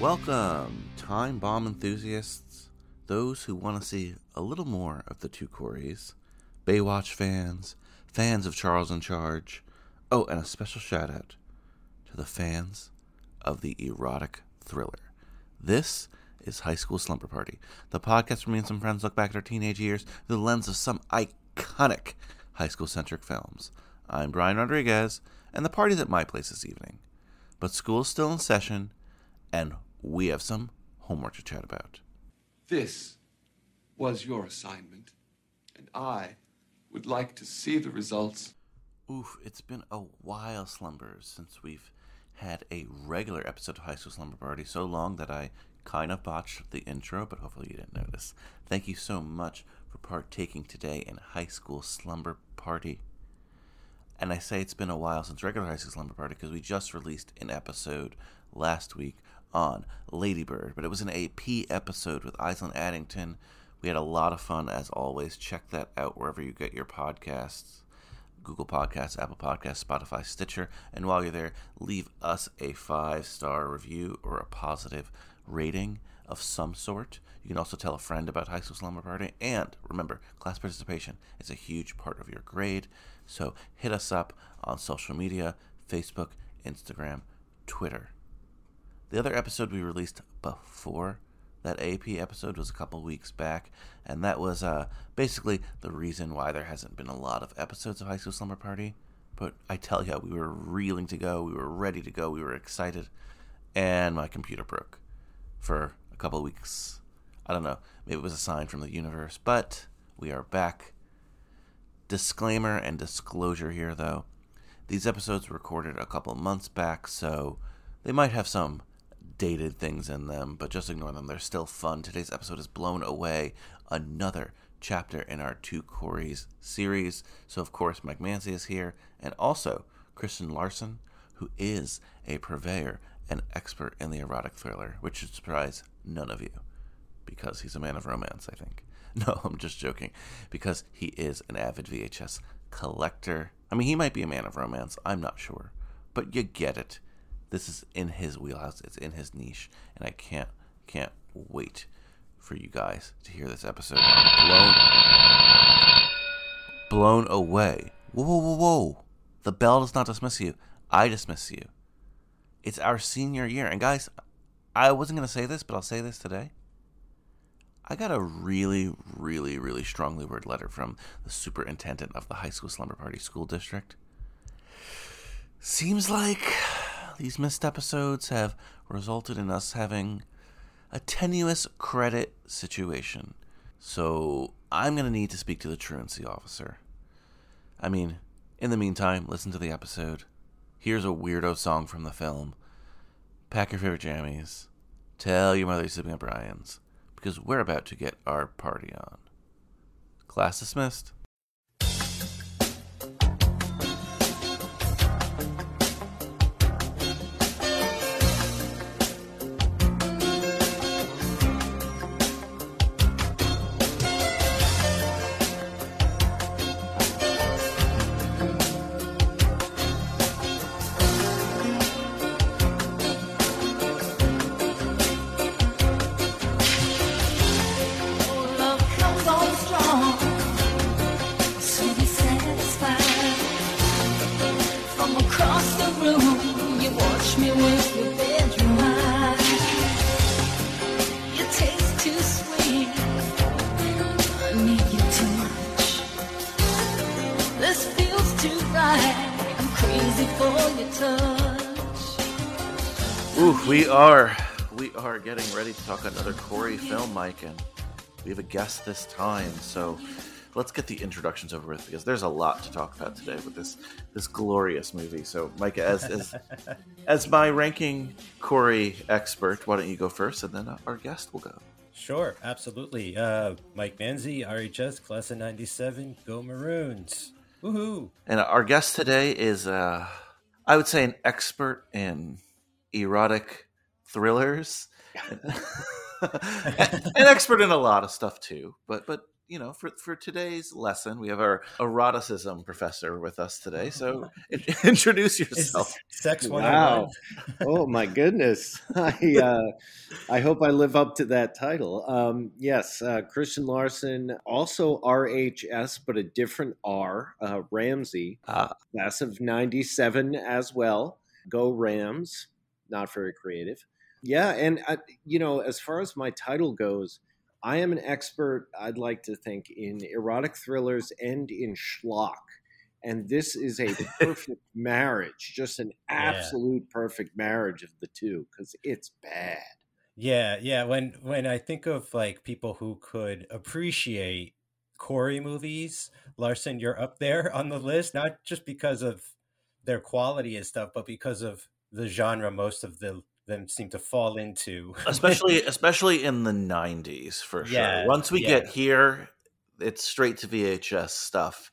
Welcome, time bomb enthusiasts, those who want to see a little more of the two Corys, Baywatch fans, fans of Charles in Charge. Oh, and a special shout out to the fans of the erotic thriller. This is High School Slumber Party, the podcast where me and some friends look back at our teenage years through the lens of some iconic high school centric films. I'm Brian Rodriguez, and the party's at my place this evening. But school's still in session, and we have some homework to chat about. This was your assignment, and I would like to see the results. Oof, it's been a while, Slumbers, since we've had a regular episode of High School Slumber Party, so long that I kind of botched the intro, but hopefully you didn't notice. Thank you so much for partaking today in High School Slumber Party. And I say it's been a while since regular High School Slumber Party because we just released an episode last week on Ladybird, but it was an AP episode with Island Addington. We had a lot of fun as always. Check that out wherever you get your podcasts. Google Podcasts, Apple Podcasts, Spotify, Stitcher. And while you're there, leave us a five star review or a positive rating of some sort. You can also tell a friend about High School Slumber Party. And remember, class participation is a huge part of your grade. So hit us up on social media Facebook, Instagram, Twitter. The other episode we released before that AP episode was a couple weeks back, and that was uh, basically the reason why there hasn't been a lot of episodes of High School Slumber Party. But I tell you, we were reeling to go, we were ready to go, we were excited, and my computer broke for a couple weeks. I don't know, maybe it was a sign from the universe, but we are back. Disclaimer and disclosure here, though. These episodes were recorded a couple months back, so they might have some dated things in them, but just ignore them. They're still fun. Today's episode is blown away. Another chapter in our Two Corys series. So, of course, Mike Manzi is here, and also Christian Larson, who is a purveyor and expert in the erotic thriller, which should surprise none of you because he's a man of romance, I think. No, I'm just joking. Because he is an avid VHS collector. I mean, he might be a man of romance. I'm not sure. But you get it. This is in his wheelhouse. It's in his niche. And I can't, can't wait for you guys to hear this episode. Blown, blown away. Whoa, whoa, whoa, whoa. The bell does not dismiss you. I dismiss you. It's our senior year. And guys, I wasn't to say this, but I'll say this today. I got a really, really, really strongly worded letter from the superintendent of the high school slumber party school district. Seems like these missed episodes have resulted in us having a tenuous credit situation. So I'm going to need to speak to the truancy officer. I mean, in the meantime, listen to the episode. Here's a weirdo song from the film. Pack your favorite jammies. Tell your mother you're sleeping at Brian's because we're about to get our party on. Class dismissed. We have a guest this time. So let's get the introductions over with because there's a lot to talk about today with this this glorious movie. So, Mike, as as as my ranking Corey expert, why don't you go first, and then our guest will go. Sure, absolutely. Uh, Mike Manzi, RHS, class of 97, go Maroons. Woohoo! And our guest today is, uh, I would say, an expert in erotic thrillers, an expert in a lot of stuff too. But but you know, for for today's lesson, we have our eroticism professor with us today. So introduce Is yourself. Sex one Wow. oh my goodness. I uh, I hope I live up to that title. Um, yes, uh, Christian Larson, also RHS, but a different R, uh, Ramsey, Ah. class of 97 as well. Go Rams. Not very creative. Yeah, and uh, you know, as far as my title goes, I am an expert, I'd like to think, in erotic thrillers and in schlock. And this is a perfect marriage, just an absolute perfect marriage of the two, because it's bad. Yeah, yeah. When when I think of like people who could appreciate Corey movies, Larson, you're up there on the list, not just because of their quality and stuff, but because of the genre most of the them seem to fall into. especially especially in the 90s for sure once we yeah. get here it's straight to vhs stuff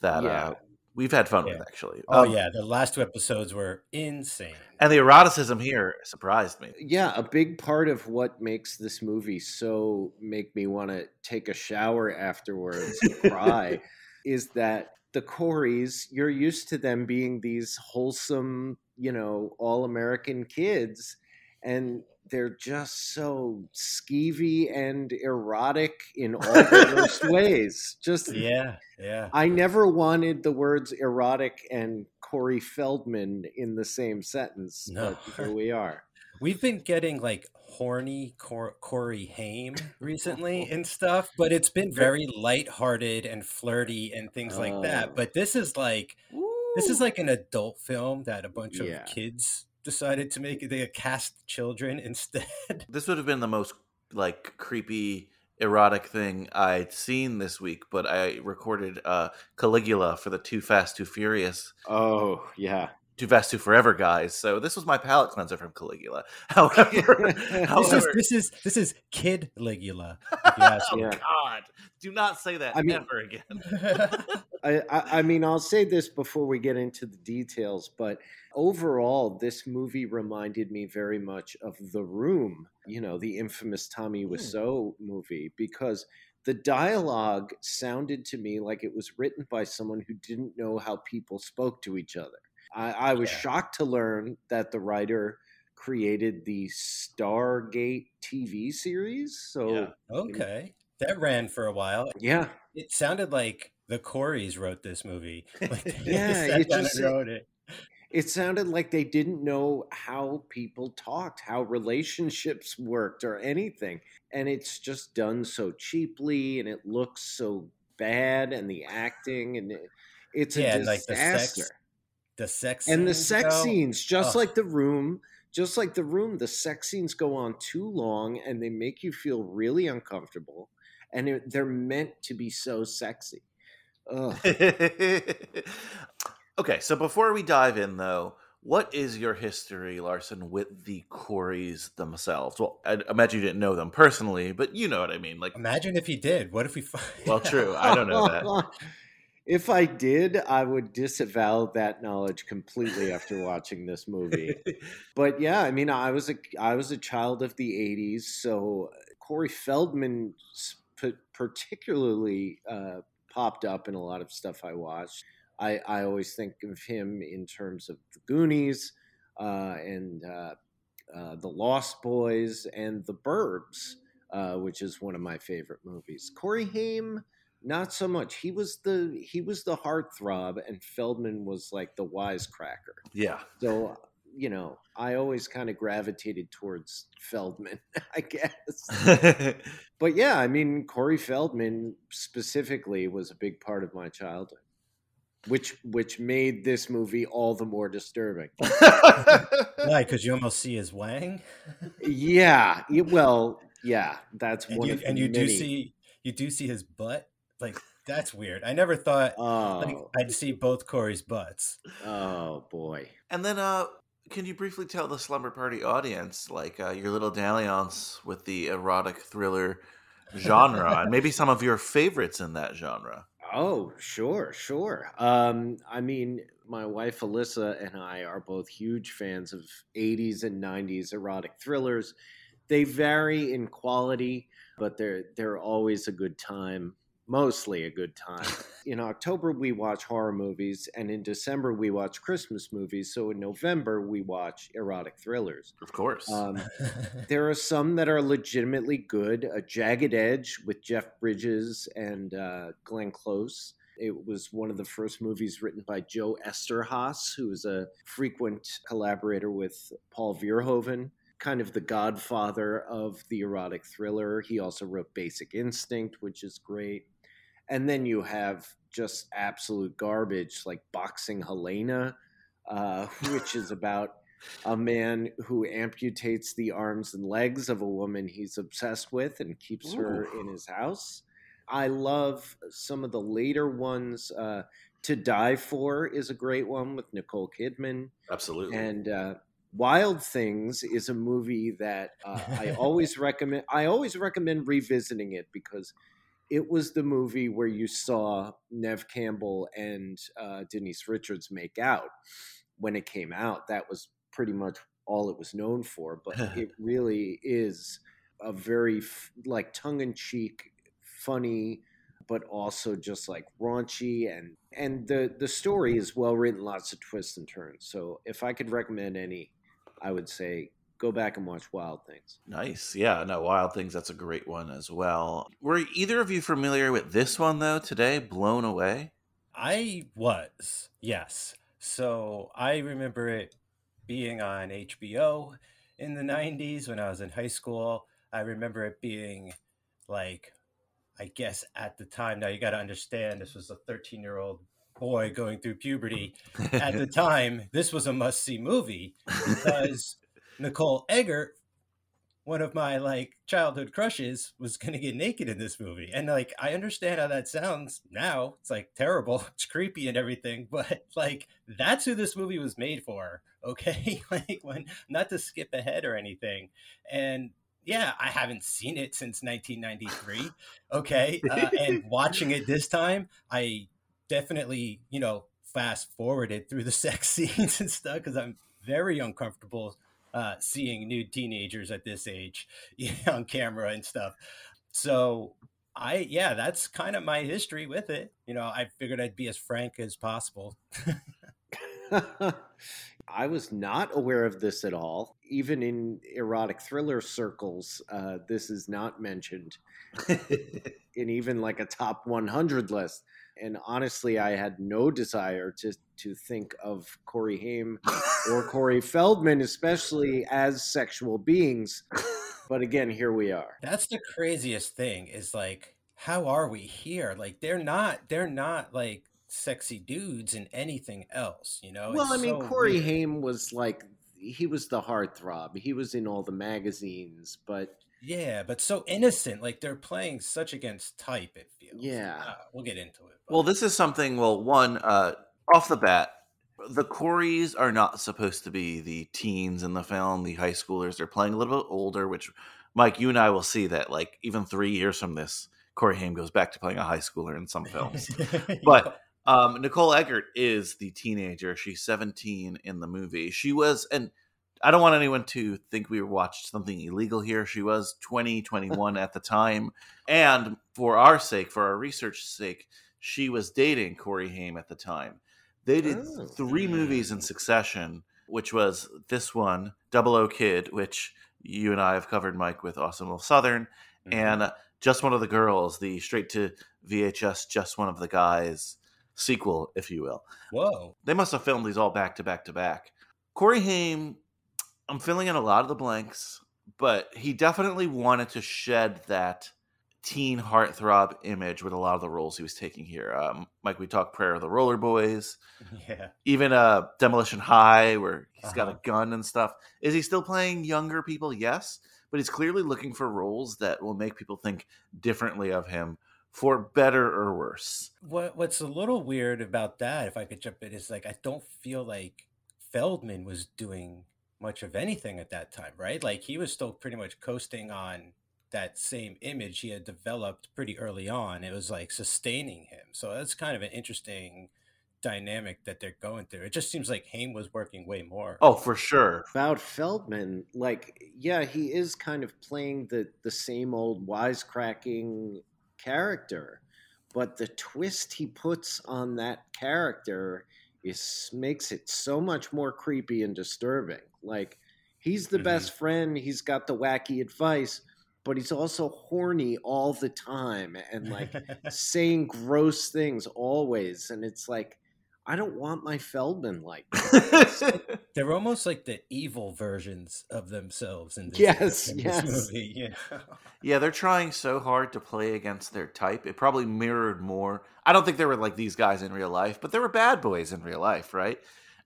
that Yeah. uh, we've had fun with actually oh Um, yeah, the last two episodes were insane. and the eroticism here surprised me Yeah, a big part of what makes this movie so make me want to take a shower afterwards and cry is that the Coreys, you're used to them being these wholesome, you know, all American kids, and they're just so skeevy and erotic in all the worst ways. Just Yeah, yeah. I never wanted the words erotic and Corey Feldman in the same sentence, No. here we are. We've been getting like horny Cor- Corey Haim recently and stuff, but it's been very lighthearted and flirty and things like Oh. that. But this is like this is like an adult film that a bunch of Yeah. kids decided to make. They cast children instead. this would have been the most like creepy erotic thing i'd seen this week but i recorded uh caligula for the too fast too furious Oh, yeah. Too fast too forever guys so this was my palate cleanser from caligula however This is this is this is Kid Ligula. If you ask oh. Yeah. god do not say that I mean- ever again I, I, I mean, I'll say this before we get into the details, but overall, this movie reminded me very much of The Room, you know, the infamous Tommy hmm. Wiseau movie, because the dialogue sounded to me like it was written by someone who didn't know how people spoke to each other. I, I was Yeah. shocked to learn that the writer created the Stargate TV series. So, Yeah. okay, that ran for a while. yeah. It sounded like the Coreys wrote this movie. Like, Yeah, it just wrote it. it sounded like they didn't know how people talked, how relationships worked, or anything. And it's just done so cheaply and it looks so bad, and the acting, and it, it's a Yeah, and, like, the sex disaster. The sex and the sex scenes, just like the room, just like the room, the sex scenes go on too long and they make you feel really uncomfortable. And it, they're meant to be so sexy. Okay, so before we dive in, though, what is your history, Larson, with the Coreys themselves? Well, I imagine you didn't know them personally, but you know what I mean. Like, Imagine if he did. What if we? find well, true. I don't know that. If I did, I would disavow that knowledge completely after watching this movie. But yeah, I mean, I was a I was a child of the '80s, so Corey Feldman sp- particularly uh, popped up in a lot of stuff I watched. I, I always think of him in terms of the Goonies uh, and uh, uh, the Lost Boys and the Burbs, uh, which is one of my favorite movies. Corey Haim not so much. He was the he was the heartthrob, and Feldman was like the wisecracker. Yeah. So you know, I always kind of gravitated towards Feldman, I guess. But yeah, I mean, Corey Feldman specifically was a big part of my childhood. which which made this movie all the more disturbing. Why? Because you almost see his wang, yeah, well, yeah, that's and one you of the and you do see you do see his butt. Like that's weird. I never thought like, Oh, I'd see both Corey's butts. oh boy. and then, uh, can you briefly tell the slumber party audience, like, uh, your little dalliance with the erotic thriller genre, and maybe some of your favorites in that genre? Oh, sure, sure. Um, I mean, my wife Alyssa and I are both huge fans of 80s and 90s erotic thrillers. They vary in quality, but they're they're always a good time, mostly a good time. in October we watch horror movies and in December we watch Christmas movies, so in November we watch erotic thrillers. Of course. Um, there are some that are legitimately good. A Jagged Edge with Jeff Bridges and uh, Glenn Close. It was one of the first movies written by Joe Eszterhas, who is a frequent collaborator with Paul Verhoeven, kind of the godfather of the erotic thriller. He also wrote Basic Instinct, which is great. And then you have just absolute garbage like Boxing Helena, uh, which is about a man who amputates the arms and legs of a woman he's obsessed with and keeps her in his house. I love some of the later ones. Uh, to Die For is a great one with Nicole Kidman. Absolutely. And uh, Wild Things is a movie that uh, I always recommend. I always recommend revisiting it because it was the movie where you saw Neve Campbell and uh, Denise Richards make out when it came out. That was pretty much all it was known for. But it really is a very f- like tongue in cheek, funny, but also just like raunchy and and the the story is well written, lots of twists and turns. So if I could recommend any, I would say go back and watch Wild Things. Nice. Yeah, no, Wild Things, that's a great one as well. Were either of you familiar with this one, though, today? Blown Away? I was, yes. So I remember it being on HBO in the 90s when I was in high school. I remember it being like, I guess at the time, now you got to understand this was a 13 year old boy going through puberty. At the time, this was a must see movie because Nicole Eggert, one of my like childhood crushes, was gonna get naked in this movie. And like I understand how that sounds now. It's like terrible, it's creepy and everything, but like that's who this movie was made for. Okay. like when not to skip ahead or anything. And yeah, I haven't seen it since 1993. Okay. Uh, and watching it this time, I definitely, you know, fast forwarded through the sex scenes and stuff because I'm very uncomfortable uh, seeing nude teenagers at this age on camera and stuff. So I, yeah, that's kind of my history with it. You know, I figured I'd be as frank as possible. I was not aware of this at all. Even in erotic thriller circles, uh, this is not mentioned in even like a top 100 list. And honestly, I had no desire to to think of Corey Haim or Corey Feldman, especially as sexual beings. But again, here we are. That's the craziest thing is like, how are we here? Like, they're not, they're not like sexy dudes in anything else, you know? well, It's I mean, so Corey weird. Haim was like he was the heartthrob. He was in all the magazines, but Yeah, but so innocent. Like they're playing such against type. It feels. Yeah. Uh, we'll get into it. well, this is something, well, one, uh, off the bat, the Coreys are not supposed to be the teens in the film, the high schoolers. They're playing a little bit older, which, Mike, you and I will see that, like, even three years from this, Corey Haim goes back to playing a high schooler in some films. But um, Nicole Eggert is the teenager. She's 17 in the movie. She was, and I don't want anyone to think we watched something illegal here. She was 20, 21 at the time. And for our sake, for our research sake, she was dating Corey Haim at the time. They did Oh. three movies in succession, which was this one, Double O Kid, which you and I have covered, Mike, with Awesome Little Southern, Mhm. and Just One of the Girls, the straight to VHS Just One of the Guys sequel, if you will. whoa, They must have filmed these all back to back to back. Corey Haim, I'm filling in a lot of the blanks, but he definitely wanted to shed that teen heartthrob image with a lot of the roles he was taking here. Um, Mike, we talked Prayer of the Roller Boys, Yeah. even uh, Demolition High, where he's got a Uh-huh. gun and stuff. Is he still playing younger people? Yes, but he's clearly looking for roles that will make people think differently of him, for better or worse. What What's a little weird about that, if I could jump in, is like I don't feel like Feldman was doing much of anything at that time, right? Like he was still pretty much coasting on that same image he had developed pretty early on. It was like sustaining him. So that's kind of an interesting dynamic that they're going through. It just seems like Haim was working way more. Oh, for sure. About Feldman, like, yeah, he is kind of playing the the same old wisecracking character, but the twist he puts on that character is makes it so much more creepy and disturbing. Like, he's the Mhm. best friend, he's got the wacky advice, but he's also horny all the time and like saying gross things always, and it's like. I don't want my Feldman like. They're almost like the evil versions of themselves in this, Yes, in this yes. movie. You know? Yeah, they're trying so hard to play against their type. It probably mirrored more. I don't think they were like these guys in real life, but they were bad boys in real life, right?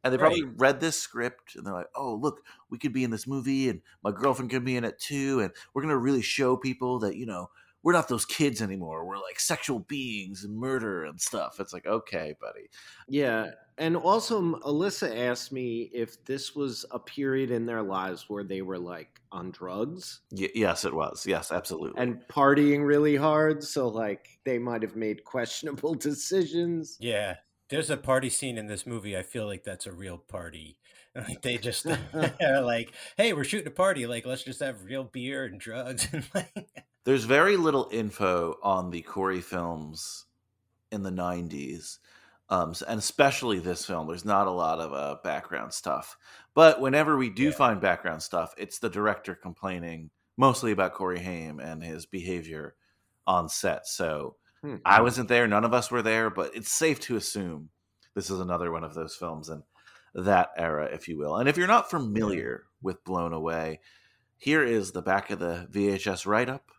And they probably read this script and they're like, "Oh, look, we could be in this movie, and my girlfriend could be in it too, and we're gonna really show people that you know we're not those kids anymore. We're like sexual beings and murder and stuff." It's like, okay, buddy. Yeah. And also, Alyssa asked me if this was a period in their lives where they were like on drugs Y- yes, it was. Yes, absolutely. and partying really hard. So, like, they might have made questionable decisions. Yeah. There's a party scene in this movie. I feel like that's a real party. Like they just are like, hey, we're shooting a party. Like, let's just have real beer and drugs. And like, There's very little info on the Corey films in the 90s, um, and especially this film. There's not a lot of uh, background stuff. But whenever we do Yeah. find background stuff, it's the director complaining mostly about Corey Haim and his behavior on set. So Hmm. I wasn't there, none of us were there, but it's safe to assume this is another one of those films in that era, if you will. And if you're not familiar with Blown Away, here is the back of the VHS write up.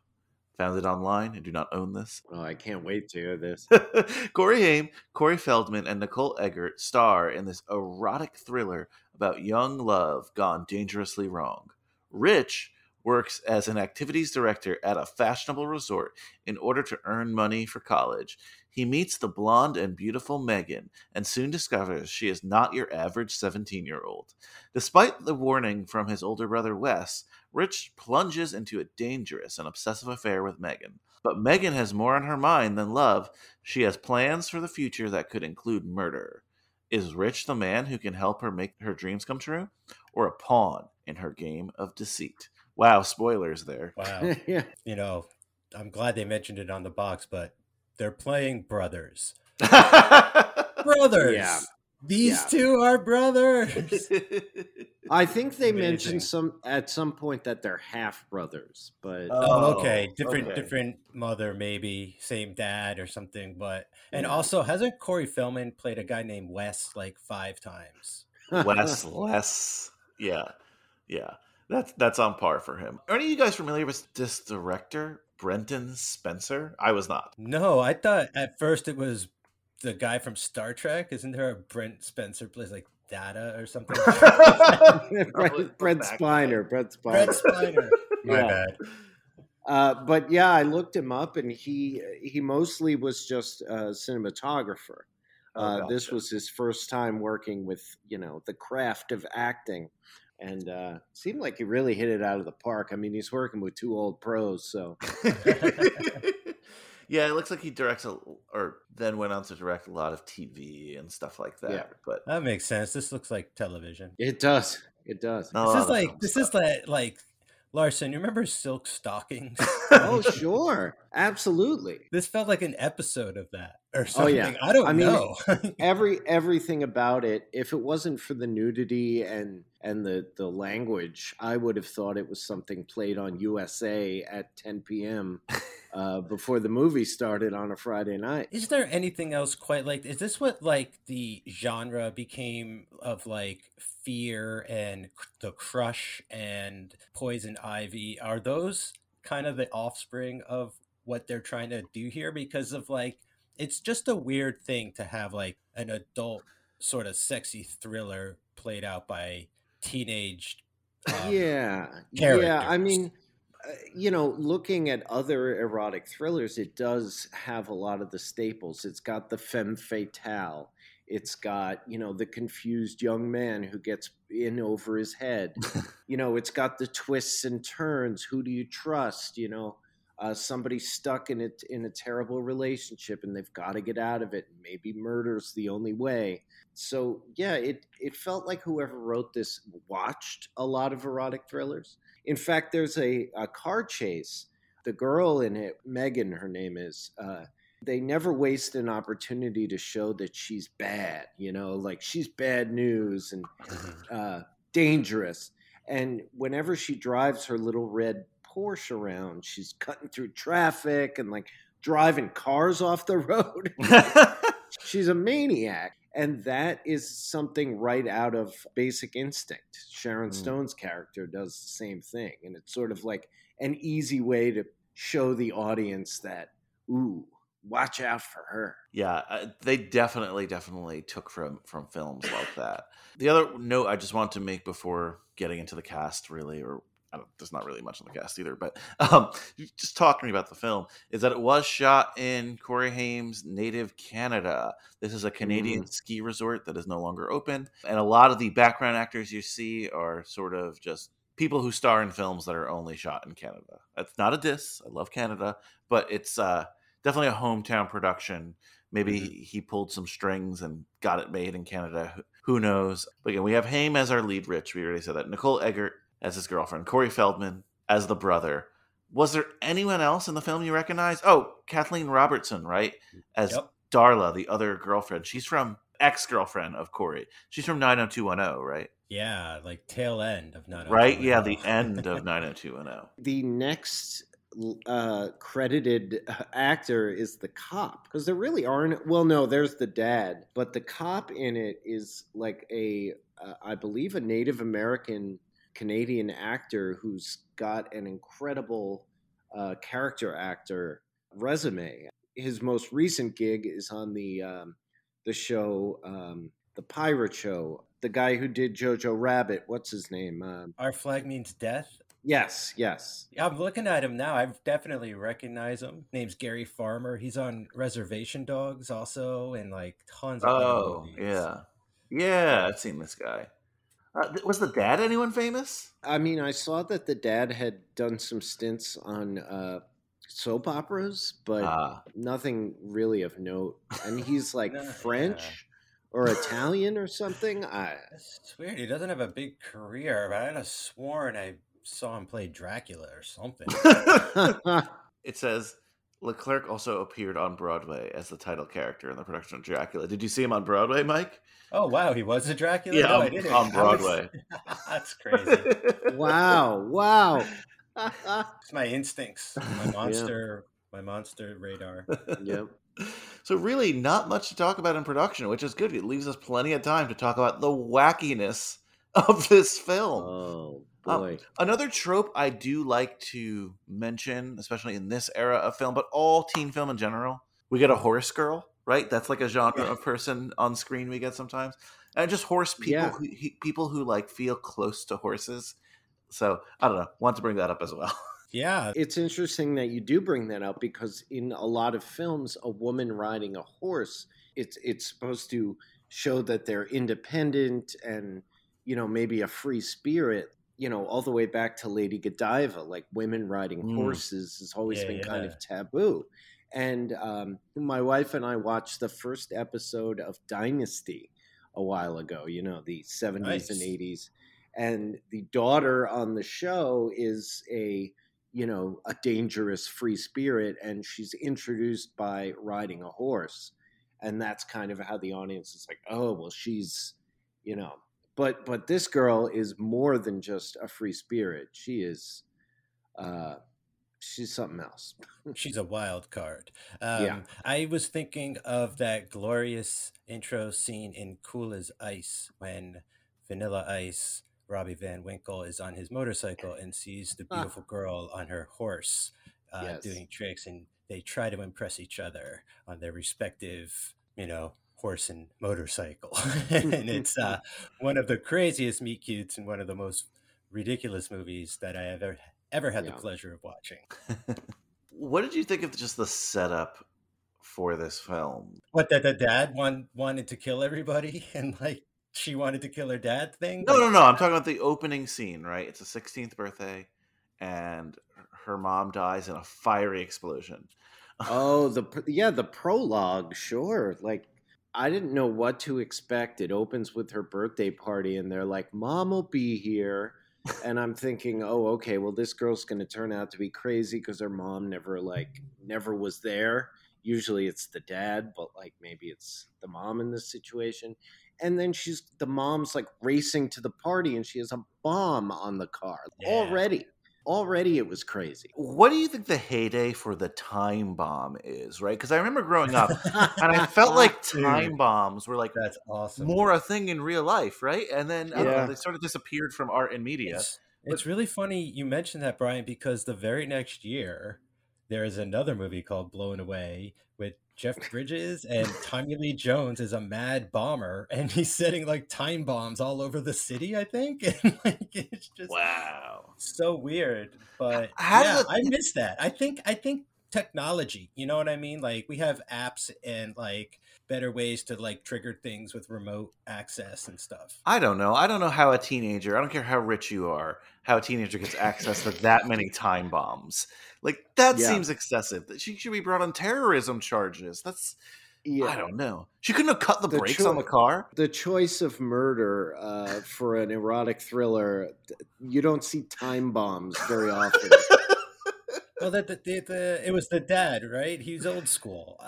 Found it online. I do not own this. Oh, I can't wait to hear this. Corey Haim, Corey Feldman, and Nicole Eggert star in this erotic thriller about young love gone dangerously wrong. Rich works as an activities director at a fashionable resort in order to earn money for college. He meets the blonde and beautiful Megan and soon discovers she is not your average 17 year old. Despite the warning from his older brother Wes, Rich plunges into a dangerous and obsessive affair with Megan. But Megan has more on her mind than love. She has plans for the future that could include murder. Is Rich the man who can help her make her dreams come true? Or a pawn in her game of deceit? Wow, spoilers there. wow. yeah. You know, I'm glad they mentioned it on the box, but they're playing brothers. Brothers. Yeah. These Yeah. two are brothers. I think they Amazing. mentioned some at some point that they're half brothers, but Oh, okay. Oh, Different okay. different mother, maybe same dad or something. But and Yeah. also hasn't Corey Feldman played a guy named Wes like five times? less, less. Yeah, yeah. That's that's on par for him. Are any of you guys familiar with this director, Brenton Spencer? I was not. No, I thought at first it was the guy from Star Trek. Isn't there a Brent Spencer plays like Data or something? Brent, Brent Spiner, Brent Spiner. Brent Spiner. My Yeah. bad. Uh, but yeah, I looked him up, and he he mostly was just a cinematographer. Oh, Uh, This was his first time working with you know the craft of acting, and uh, seemed like he really hit it out of the park. I mean, he's working with two old pros, so yeah, it looks like he directs a, or then went on to direct a lot of TV and stuff like that. Yeah. But That makes sense. This looks like television. it does. It does. a This is like this stuff. is like like Larson. You remember Silk Stockings? oh, sure, absolutely. this felt like an episode of that or Oh, something. yeah. I don't I mean, know. every everything about it if it wasn't for the nudity and and the the language i would have thought it was something played on usa at 10 p.m uh, before the movie started on a friday night is there anything else quite like is this what like the genre became of like fear and the crush and poison ivy are those kind of the offspring of what they're trying to do here because of like it's just a weird thing to have like an adult sort of sexy thriller played out by teenage um, yeah, yeah. I mean, uh, you know, looking at other erotic thrillers, it does have a lot of the staples. It's got the femme fatale. It's got you know the confused young man who gets in over his head. you know, it's got the twists and turns. Who do you trust? You know, uh, somebody stuck in it in a terrible relationship and they've got to get out of it. Maybe murder's the only way. So yeah, it it felt like whoever wrote this watched a lot of erotic thrillers. In fact, there's a, a car chase. The girl in it, Megan, her name is. Uh, they never waste an opportunity to show that she's bad. You know, like she's bad news and uh, dangerous. And whenever she drives her little red Porsche around, she's cutting through traffic and like driving cars off the road. she's a maniac. And that is something right out of Basic Instinct. Sharon Mm. Stone's character does the same thing. And it's sort of like an easy way to show the audience that, ooh, watch out for her. Yeah, uh, they definitely, definitely took from from films like that. The other note I just want to make before getting into the cast, really, or I don't, there's not really much on the cast either, but um, just talking about the film is that it was shot in Corey Haim's native Canada. This is a Canadian ski resort that is no longer open, and a lot of the background actors you see are sort of just people who star in films that are only shot in Canada. That's not a diss. I love Canada, but it's uh, definitely a hometown production. Maybe mm-hmm. he, he pulled some strings and got it made in Canada. Who- Who knows? But again, we have Haim as our lead, Rich. We already said that. Nicole Eggert as his girlfriend, Corey Feldman as the brother. Was there anyone else in the film you recognize? Oh, Kathleen Robertson, right? As Yep. Darla, the other girlfriend. She's from ex girlfriend of Corey. She's from 90210, right? Yeah, like tail end of not oh Right? Yeah, the end of 90210. the next uh, credited uh, actor is the cop because there really aren't. Well, no, there's the dad, but the cop in it is like a, uh, I believe, a Native American Canadian actor who's got an incredible uh, character actor resume. His most recent gig is on the um, the show, um, the Pirate Show. The guy who did Jojo Rabbit, what's his name? Um, Our flag means death. Yes, yes. I'm looking at him now. I've definitely recognize him. Name's Gary Farmer. He's on Reservation Dogs also, and like tons of. other Oh, movies. yeah. Yeah, I've seen this guy. Uh, th- was the dad anyone famous? I mean, I saw that the dad had done some stints on uh, soap operas, but Ah. nothing really of note. And he's like No, French yeah. or Italian or something. I It's weird. He doesn't have a big career, but I'd have sworn I saw him play Dracula or something. it says Leclerc also appeared on Broadway as the title character in the production of Dracula. Did you see him on Broadway, Mike? oh wow, he was a Dracula. Yeah, no, on- I didn't. on I was- Broadway. That's crazy. wow, wow. It's my instincts, my monster, my monster radar. yep. So really, not much to talk about in production, which is good. It leaves us plenty of time to talk about the wackiness of this film. Oh Um. Another trope I do like to mention, especially in this era of film, but all teen film in general, we get a horse girl, right? That's like a genre of person on screen we get sometimes, and just horse people, Yeah. who, he- people who like feel close to horses. So I don't know. Want to bring that up as well. Yeah, It's interesting that you do bring that up because in a lot of films, a woman riding a horse, it's it's supposed to show that they're independent and you know maybe a free spirit. You know, all the way back to Lady Godiva, like women riding Mm. horses has always Yeah, been kind of taboo. And um, my wife and I watched the first episode of Dynasty a while ago. You know, the seventies and eighties, and the daughter on the show is a you know, a dangerous free spirit, and she's introduced by riding a horse, and that's kind of how the audience is like, oh, well, she's, you know, but but this girl is more than just a free spirit. She is, uh, she's something else. she's a wild card. Um, Yeah. I was thinking of that glorious intro scene in Cool as Ice when Vanilla Ice, Robbie Van Winkle, is on his motorcycle and sees the beautiful girl on her horse uh, Yes. doing tricks. And they try to impress each other on their respective, you know, horse and motorcycle. and it's uh, one of the craziest meet cutes and one of the most ridiculous movies that I have ever, ever had Yeah. the pleasure of watching. what did you think of just the setup for this film? What that the dad one wanted to kill everybody and like she wanted to kill her dad thing? No, Like, no, no. I'm talking about the opening scene, right? It's a 16th birthday, and her mom dies in a fiery explosion. Oh, the yeah, the prologue, sure. Like I didn't know what to expect. It opens with her birthday party and they're like, "Mom will be here." And I'm thinking, "Oh, okay, well this girl's going to turn out to be crazy because her mom never like never was there. Usually it's the dad, but like maybe it's the mom in this situation." And then she's the mom's like racing to the party and she has a bomb on the car. Yeah. Already. Already it was crazy. What do you think the heyday for the time bomb is, right? Because I remember growing up, and I felt like time bombs were like That's awesome. more a thing in real life, right? And then know, they sort of disappeared from art and media. It's, it's really funny you mentioned that, Brian, because the very next year there is another movie called Blown Away with Jeff Bridges and Tommy Lee Jones is a mad bomber and he's setting like time bombs all over the city, I think. And like it's just Wow. so weird. But How yeah, it- I miss that. I think I think technology, you know what I mean? Like we have apps and like better ways to like trigger things with remote access and stuff. I don't know. I don't know how a teenager, I don't care how rich you are, how a teenager gets access to that many time bombs. Like, that Yeah. seems excessive. That She should be brought on terrorism charges. That's, Yeah. I don't know. She couldn't have cut the, The brakes on the car. the choice of murder uh, for an erotic thriller, you don't see time bombs very often. Well, that the, the, the it was the dad, right? He's old school.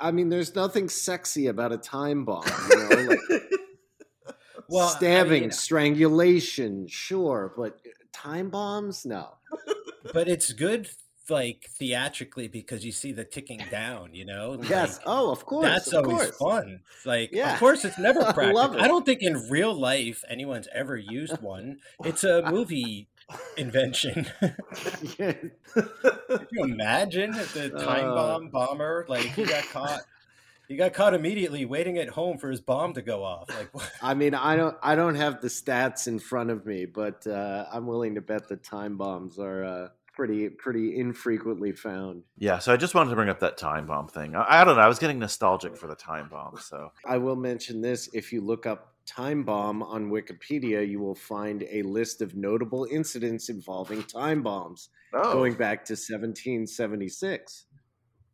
I mean, there's nothing sexy about a time bomb. You know, like well, I stabbing, mean, strangulation, sure, but uh, time bombs, no. but it's good, like theatrically, because you see the ticking down. You know, Yes. Oh, of course. that's of always course. fun. Like, Yeah. of course, it's never practical. it. I don't think in real life anyone's ever used one. It's a movie invention. Yeah. Can you imagine if the time Uh. bomb bomber, like he got caught, he got caught immediately waiting at home for his bomb to go off. Like, what? I mean, I don't, I don't have the stats in front of me, but uh, I'm willing to bet the time bombs are uh, pretty, pretty infrequently found. Yeah, so I just wanted to bring up that time bomb thing. I, I don't know. I was getting nostalgic for the time bomb. So I will mention this: if you look up time bomb on Wikipedia, you will find a list of notable incidents involving time bombs oh, going back to 1776.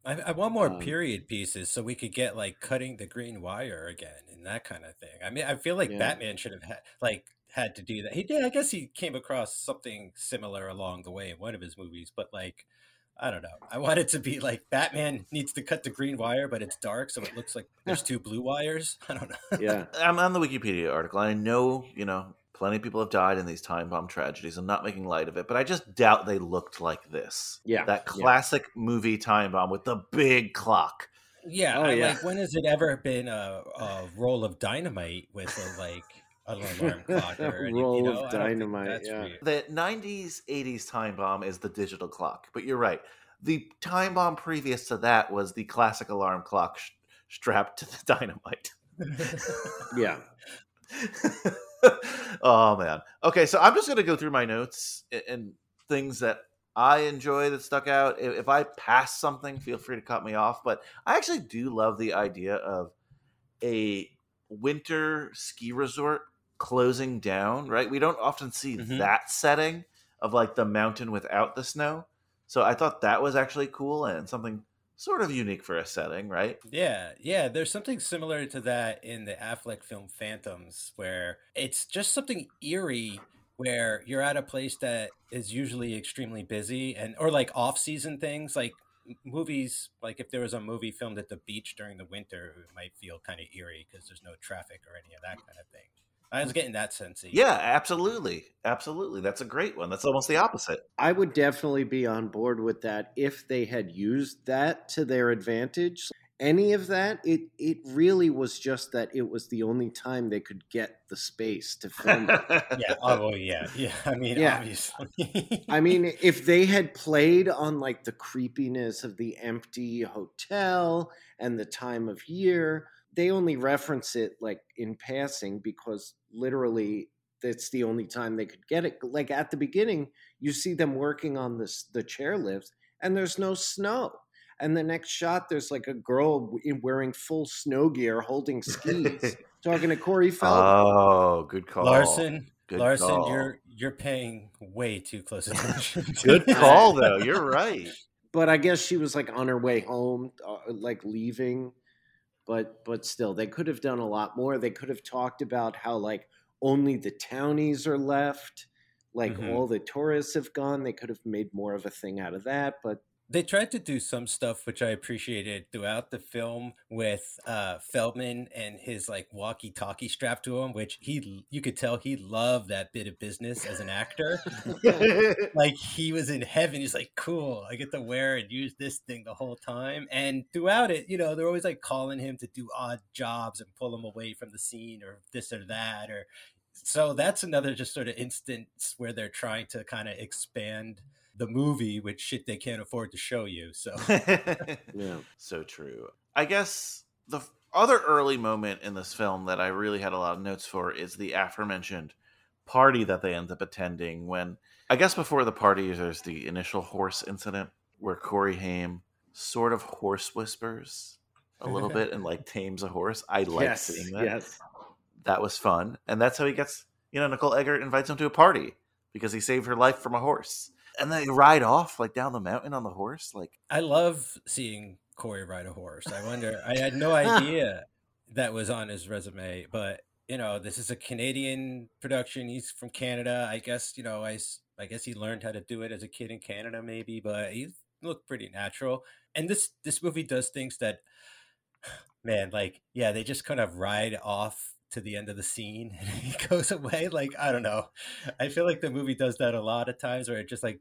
I, I want more Um, period pieces so we could get like cutting the green wire again and that kind of thing. I mean, I feel like Yeah. Batman should have had like had to do that. He did. I guess he came across something similar along the way in one of his movies, but like. I don't know. I want it to be like Batman needs to cut the green wire, but it's dark, so it looks like there's two blue wires. I don't know. Yeah, I'm on the Wikipedia article. I know, you know, plenty of people have died in these time bomb tragedies. I'm not making light of it, but I just doubt they looked like this. Yeah, That yeah. classic movie time bomb with the big clock. Yeah, Oh, yeah. like when has it ever been a, a roll of dynamite with a like an alarm clock or any, Roll you of know? I dynamite, that's yeah. real. The 90s, 80s time bomb is the digital clock, but you're right. The time bomb previous to that was the classic alarm clock sh- strapped to the dynamite. yeah. oh man. Okay, so I'm just gonna go through my notes a- and things that I enjoy that stuck out. If if I pass something, feel free to cut me off. But I actually do love the idea of a winter ski resort closing down. Right? We don't often see Mhm. that setting of like the mountain without the snow. So I thought that was actually cool and something sort of unique for a setting, right? Yeah, yeah. There's something similar to that in the Affleck film Phantoms, where it's just something eerie, where you're at a place that is usually extremely busy, and or like off-season things, like movies. Like if there was a movie filmed at the beach during the winter, it might feel kind of eerie because there's no traffic or any of that kind of thing. I was getting that sense. Yeah, absolutely. Absolutely. That's a great one. That's almost the opposite. I would definitely be on board with that if they had used that to their advantage. any of that. It it really was just that it was the only time they could get the space to film it. Yeah. Oh, well, yeah. Yeah. I mean, Yeah. obviously. I mean, if they had played on like the creepiness of the empty hotel and the time of year, they only reference it like in passing because literally that's the only time they could get it. Like at the beginning, you see them working on this the chairlifts and there's no snow. And the next shot, there's like a girl wearing full snow gear holding skis talking to Corey Feldman. oh, good call. Larson, Good Larson, call. you're you're paying way too close attention. Good call, though. You're right. but I guess she was like on her way home, uh, like leaving. But but still, they could have done a lot more. They could have talked about how like only the townies are left, like Mhm. all the tourists have gone. They could have made more of a thing out of that. But They tried to do some stuff which I appreciated throughout the film with uh, Feldman and his like walkie-talkie strapped to him, which he you could tell he loved that bit of business as an actor. like he was in heaven. He's like, cool. I get to wear and use this thing the whole time. And throughout it, you know, they're always like calling him to do odd jobs and pull him away from the scene or this or that. Or so that's another just sort of instance where they're trying to kind of expand the movie with shit they can't afford to show you. So yeah, so true. I guess the other early moment in this film that I really had a lot of notes for is the aforementioned party that they end up attending when I guess before the party there's the initial horse incident where Corey Haim sort of horse whispers a little bit and like tames a horse. I like yes, seeing that. yes, That was fun. And that's how he gets, you know, Nicole Eggert invites him to a party because he saved her life from a horse. And they ride off like down the mountain on the horse. Like I love seeing Corey ride a horse. I wonder, I had no idea that was on his resume, but you know, this is a Canadian production. He's from Canada. I guess, you know, I I guess he learned how to do it as a kid in Canada, maybe, but he looked pretty natural. And this, this movie does things that, man, like, yeah, they just kind of ride off to the end of the scene and he goes away. Like, I don't know. I feel like the movie does that a lot of times where it just like,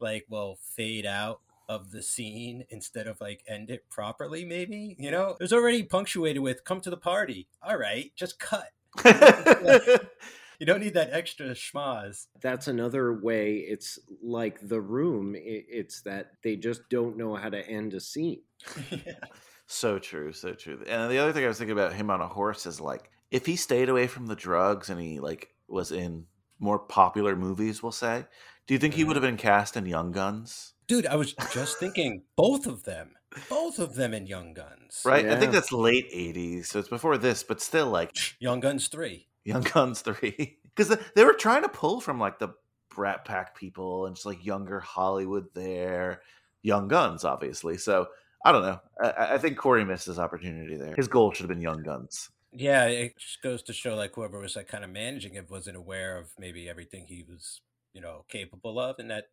like, will fade out of the scene instead of like end it properly, maybe. You know, it was already punctuated with come to the party. All right, just cut. You don't need that extra schmaz. that's another way. It's like the room. it's that they just don't know how to end a scene. yeah. So true, so true. And the other thing I was thinking about him on a horse is like if he stayed away from the drugs and he like was in more popular movies, we'll say, do you think he would mm-hmm. have been cast in Young Guns? Dude, I was just thinking both of them. Both of them in Young Guns. Right? I think that's late '80s, so it's before this, but still like Young Guns 3. Young Guns three because they were trying to pull from like the Brat Pack people and just like younger Hollywood there, Young Guns obviously. So I don't know. I, I think Corey missed his opportunity there. His goal should have been Young Guns. Yeah, it just goes to show like whoever was like kind of managing it wasn't aware of maybe everything he was, you know, capable of in that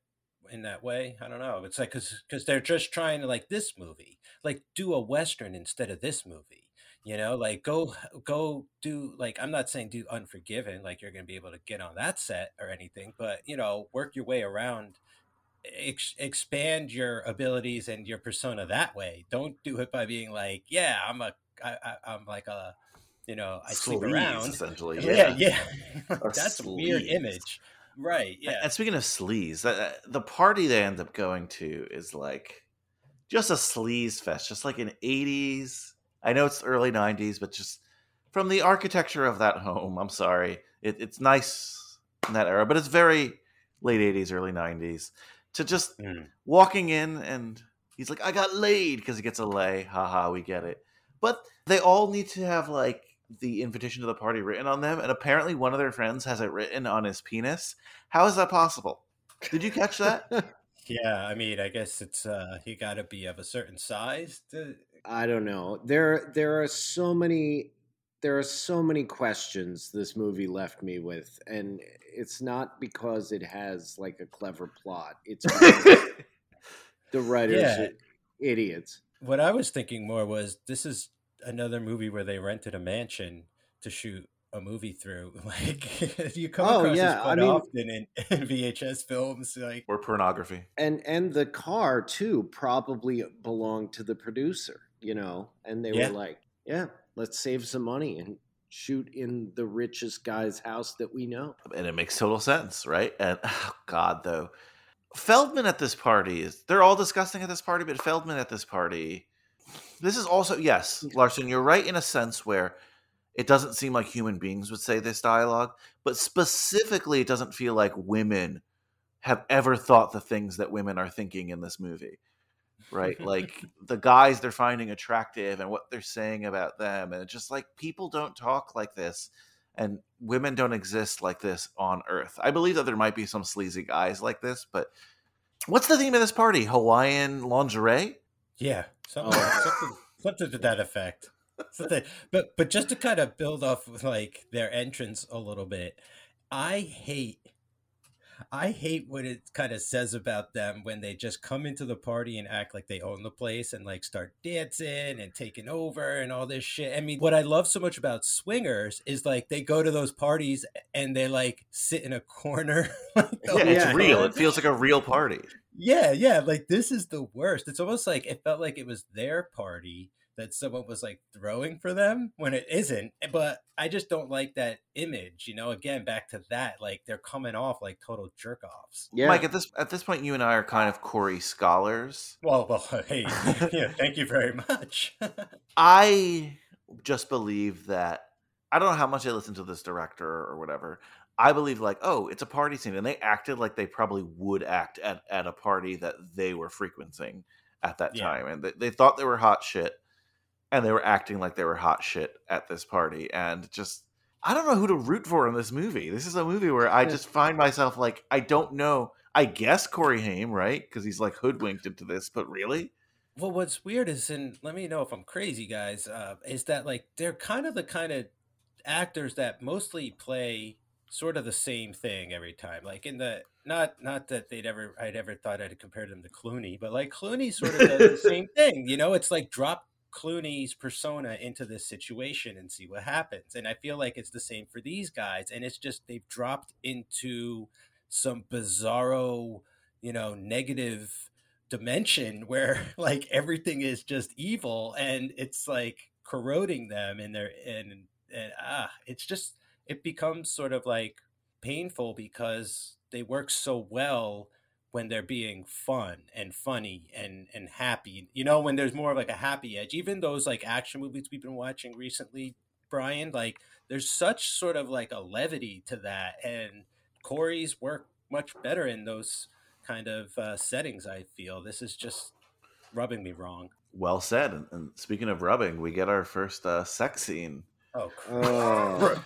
in that way. I don't know. It's like cuz cuz they're just trying to like this movie. Like do a western instead of this movie. You know, like go go do like I'm not saying do Unforgiven like you're to be able to get on that set or anything, but you know, work your way around ex- expand your abilities and your persona that way. Don't do it by being like, yeah, I'm a I, I, I'm like a you know, I sleep Sleaze, around. essentially. Yeah, yeah. A That's a weird image. Right. Yeah. And speaking of sleaze, the party they end up going to is like just a sleaze fest, just like an '80s. I know it's early '90s, but just from the architecture of that home, I'm sorry, it, it's nice in that era, but it's very late '80s, early '90s. To just Mm. walking in and he's like, "I got laid" because he gets a lay. Haha, we get it. But they all need to have like the invitation to the party written on them, and apparently one of their friends has it written on his penis. How is that possible? Did you catch that? Yeah. I mean, I guess it's uh you got to be of a certain size to. I don't know. There there are so many there are so many questions this movie left me with and it's not because it has like a clever plot. It's the writers Yeah. are idiots. What I was thinking more was this is another movie where they rented a mansion to shoot a movie through. Like you come Oh, across yeah, this I quite mean- often in, in VHS films. Like or pornography? And and the car too probably belonged to the producer. you know, and they Yeah. were like, "Yeah, let's save some money and shoot in the richest guy's house that we know." and it makes total sense, right? And oh God, though, Feldman at this party is they're all disgusting at this party, but Feldman at this party, this is also yes, Larson, you're right in a sense where it doesn't seem like human beings would say this dialogue, but specifically, it doesn't feel like women have ever thought the things that women are thinking in this movie. Right? like the guys they're finding attractive and what they're saying about them. And it's just like people don't talk like this and women don't exist like this on earth. I believe that there might be some sleazy guys like this, but what's the theme of this party? Hawaiian lingerie? Yeah, something, Oh. something, something to that effect. Something, but but just to kind of build off of, like their entrance a little bit, I hate, I hate what it kind of says about them when they just come into the party and act like they own the place and like start dancing and taking over and all this shit. I mean, what I love so much about swingers is like they go to those parties and they like sit in a corner. like, Yeah, it's yeah. real. It feels like a real party. Yeah, yeah, like this is the worst. It's almost like it felt like it was their party that someone was like throwing for them when it isn't. Eh, but I just don't like that image, you know. Again, back to that, like they're coming off like total jerk offs. Yeah, Mike, at this at this point, you and I are kind of Corey scholars. Well, well, hey, yeah, thank you very much. I just believe that I don't know how much I listened to this director or whatever. I believe like, oh, it's a party scene, and they acted like they probably would act at, at a party that they were frequenting at that Yeah. time, and they, they thought they were hot shit, and they were acting like they were hot shit at this party, and just I don't know who to root for in this movie. This is a movie where I just find myself like I don't know. I guess Corey Haim, right? Because he's like hoodwinked into this, but really, Well, what's weird is, and let me know if I'm crazy, guys, uh, is that like they're kind of the kind of actors that mostly play sort of the same thing every time. Like in the not not that they'd ever I'd ever thought I'd compare them to Clooney, but like Clooney sort of does the same thing. You know, it's like drop Clooney's persona into this situation and see what happens. And I feel like it's the same for these guys, and it's just they've dropped into some bizarro, you know, negative dimension where like everything is just evil and it's like corroding them and they're and and ah it's just it becomes sort of like painful because they work so well when they're being fun and funny and and happy you know when there's more of like a happy edge even those like action movies we've been watching recently brian like there's such sort of like a levity to that and corey's work much better in those kind of uh, settings. I feel this is just rubbing me wrong. well said. And, speaking of rubbing, we get our first uh, sex scene Oh, Oh.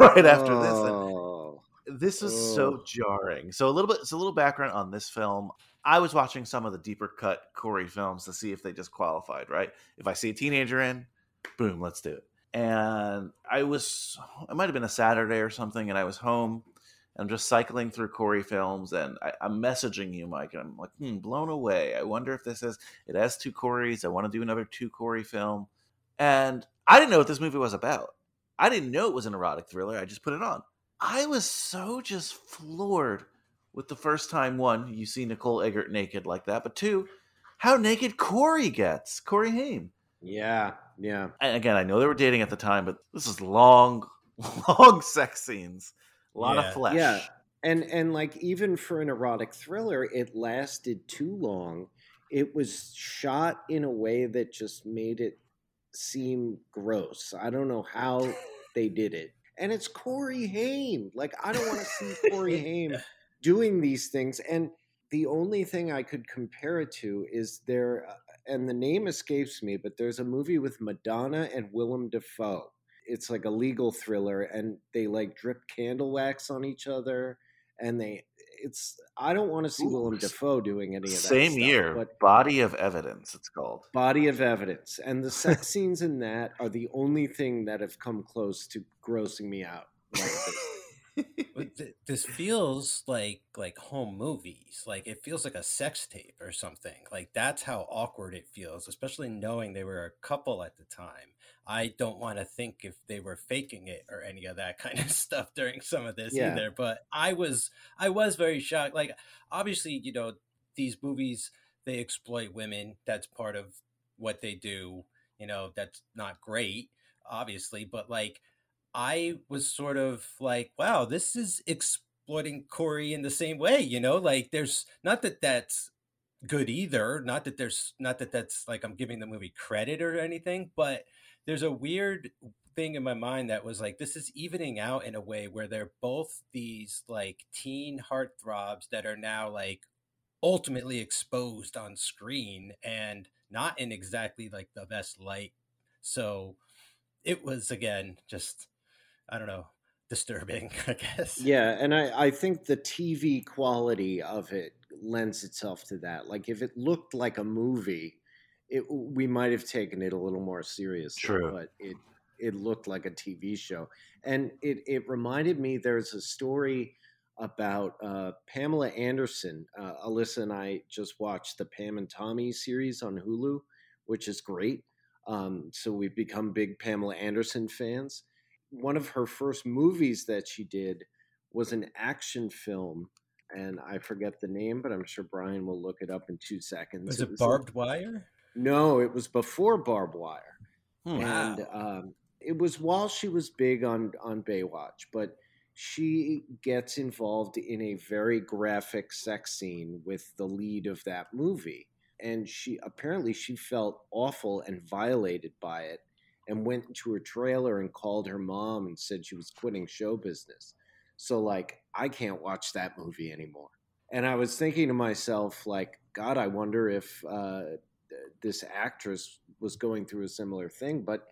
right after this. And Oh. this was so Oh. jarring. So a little bit, so a little background on this film. I was watching some of the deeper cut Corey films to see if they just qualified. Right, if I see a teenager in, boom, let's do it. And I was, it might have been a Saturday or something, and I was home. and I'm just cycling through Corey films, and I, I'm messaging you, Mike, and I'm like, hmm, blown away. I wonder if this is. It has two Corys. I want to do another two Corey film, and I didn't know what this movie was about. I didn't know it was an erotic thriller. I just put it on. I was so just floored with the first time one you see Nicole Eggert naked like that, but two, how naked Corey gets. Corey Haim. Yeah, yeah. And again, I know they were dating at the time, but this is long, long sex scenes, a lot Yeah. of flesh. Yeah. And and like even for an erotic thriller, it lasted too long. It was shot in a way that just made it seem gross. I don't know how they did it. And it's Corey Haim. Like I don't want to see Corey Haim doing these things. And the only thing I could compare it to is there, uh, and the name escapes me, but there's a movie with Madonna and Willem Dafoe. It's like a legal thriller, and they like drip candle wax on each other, and they. It's. I don't want to see Ooh, Willem s- Dafoe doing any of that. Same stuff, year, but Body of Evidence, it's called. Body of Evidence, and the sex scenes in that are the only thing that have come close to grossing me out. Like this. But th- this feels like like home movies. Like it feels like a sex tape or something. Like that's how awkward it feels, especially knowing they were a couple at the time. I don't want to think if they were faking it or any of that kind of stuff during some of this Yeah. either. But I was I was very shocked. Like obviously, you know, these movies they exploit women. That's part of what they do, you know, that's not great, obviously, but like I was sort of like, wow, this is exploiting Corey in the same way, you know, like there's not that that's good either, not that there's not that that's like I'm giving the movie credit or anything, but there's a weird thing in my mind that was like this is evening out in a way where they're both these like teen heartthrobs that are now like ultimately exposed on screen and not in exactly like the best light. So it was again just I don't know, disturbing, I guess. Yeah, and I, I think the TV quality of it lends itself to that. Like if it looked like a movie, it we might have taken it a little more seriously. True. But it it looked like a TV show. And it it reminded me there's a story about uh, Pamela Anderson. Uh, Alyssa and I just watched the Pam and Tommy series on Hulu, which is great. Um, so we've become big Pamela Anderson fans. One of her first movies that she did was an action film, and I forget the name, but I'm sure Brian will look it up in two seconds. Was it a- Barb Wire? No, it was before Barb Wire Hmm. and um, it was while she was big on on Baywatch, but she gets involved in a very graphic sex scene with the lead of that movie, and she apparently she felt awful and violated by it, and went to her trailer and called her mom and said she was quitting show business. So like, I can't watch that movie anymore. And I was thinking to myself, like, God, I wonder if uh, this actress was going through a similar thing, but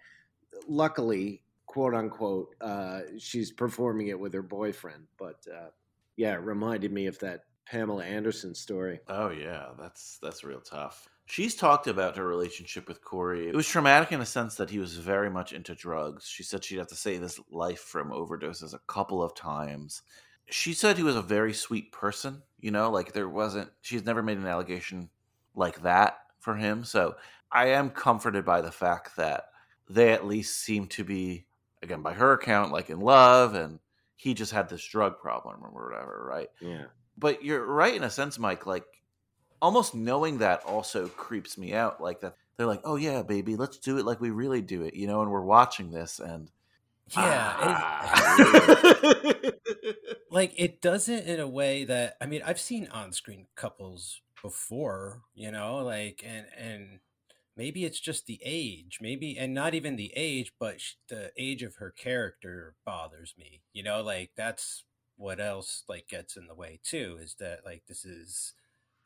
luckily, quote unquote, uh, she's performing it with her boyfriend. But uh, yeah, it reminded me of that Pamela Anderson story. Oh yeah, that's that's real tough. She's talked about her relationship with Corey. It was traumatic in a sense that he was very much into drugs. She said she'd have to save his life from overdoses a couple of times. She said he was a very sweet person, you know, like there wasn't she's never made an allegation like that for him. So I am comforted by the fact that they at least seem to be again by her account like in love and he just had this drug problem or whatever, right? Yeah. but you're right in a sense mike like almost knowing that also creeps me out like that they're like oh yeah baby let's do it like we really do it you know and we're watching this and Yeah. it- ah, like it doesn't in a way that I mean I've seen on-screen couples before, you know, like and and maybe it's just the age, maybe and not even the age, but sh- the age of her character bothers me. You know, like that's what else like gets in the way too is that like this is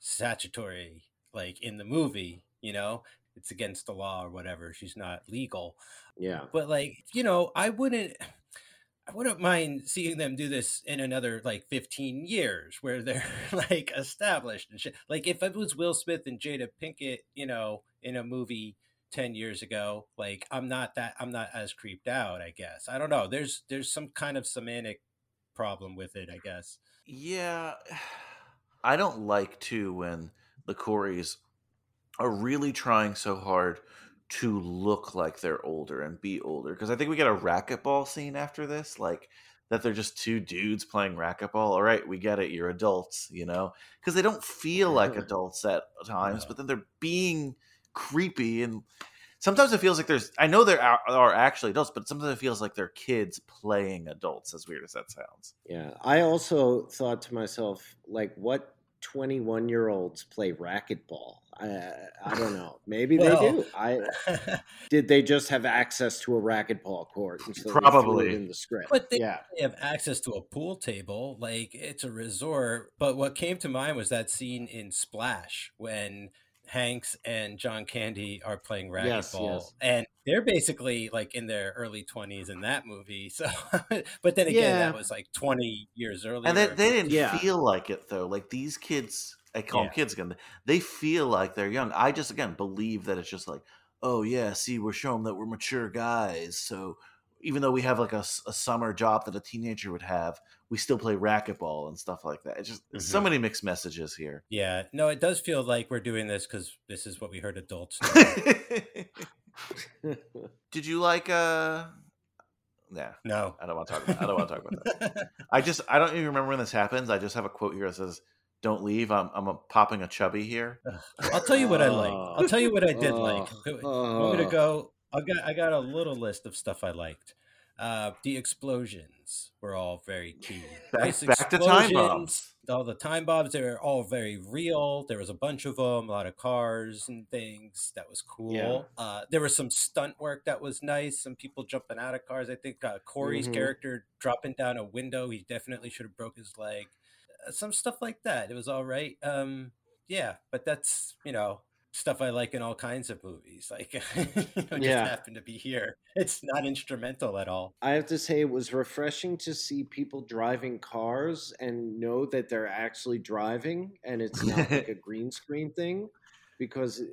statutory like in the movie, you know, it's against the law or whatever. She's not legal Yeah. but like you know i wouldn't i wouldn't mind seeing them do this in another like 15 years where they're like established and shit. Like if it was will smith and jada pinkett you know in a movie 10 years ago like i'm not that i'm not as creeped out i guess. I don't know. There's there's some kind of semantic problem with it i guess. Yeah. I don't like too when the coreys are really trying so hard to look like they're older and be older because i think we get a racquetball scene after this like that they're just two dudes playing racquetball all right we get it you're adults you know because they don't feel like adults at times No. but then they're being creepy and sometimes it feels like there's i know there are, are actually adults but sometimes it feels like they're kids playing adults as weird as that sounds Yeah. I also thought to myself, like, what 21 year olds play racquetball? I, I don't know. Maybe Well- they do. I did. They just have access to a racquetball court, and so Probably. in the script. But they- yeah, they have access to a pool table like it's a resort but what came to mind was that scene in splash when hanks and john candy are playing racquetball Yes, yes. and they're basically like in their early 20s in that movie so but then again Yeah. that was like 20 years earlier and they, they didn't Yeah. feel like it though like these kids i call Yeah. them kids again they feel like they're young i just again believe that it's just like oh yeah see we're showing that we're mature guys so even though we have like a summer job that a teenager would have we still play racquetball and stuff like that it's just it's so many mixed messages here yeah no it does feel like we're doing this because this is what we heard adults do. did you like uh yeah no i don't want to talk about i don't want to talk about that I just I don't even remember when this happens. I just have a quote here that says, Don't leave. I'm I'm a, popping a chubby here. I'll tell you what I like. Oh. I'll tell you what I did like. Oh. Want me to go? I got I got a little list of stuff I liked. Uh, the explosions were all very key. Back, Nice back to time bombs. All the time bombs, they were all very real. There was a bunch of them, a lot of cars and things. That was cool. Yeah. Uh, there was some stunt work that was nice. Some people jumping out of cars. I think uh, Corey's Mhm. character dropping down a window. He definitely should have broke his leg. Uh, some stuff like that. It was all right. Um, yeah, but that's you know stuff I like in all kinds of movies. Like, you know, Yeah. just happen to be here. It's not instrumental at all. I have to say it was refreshing to see people driving cars and know that they're actually driving and it's not like a green screen thing because eh,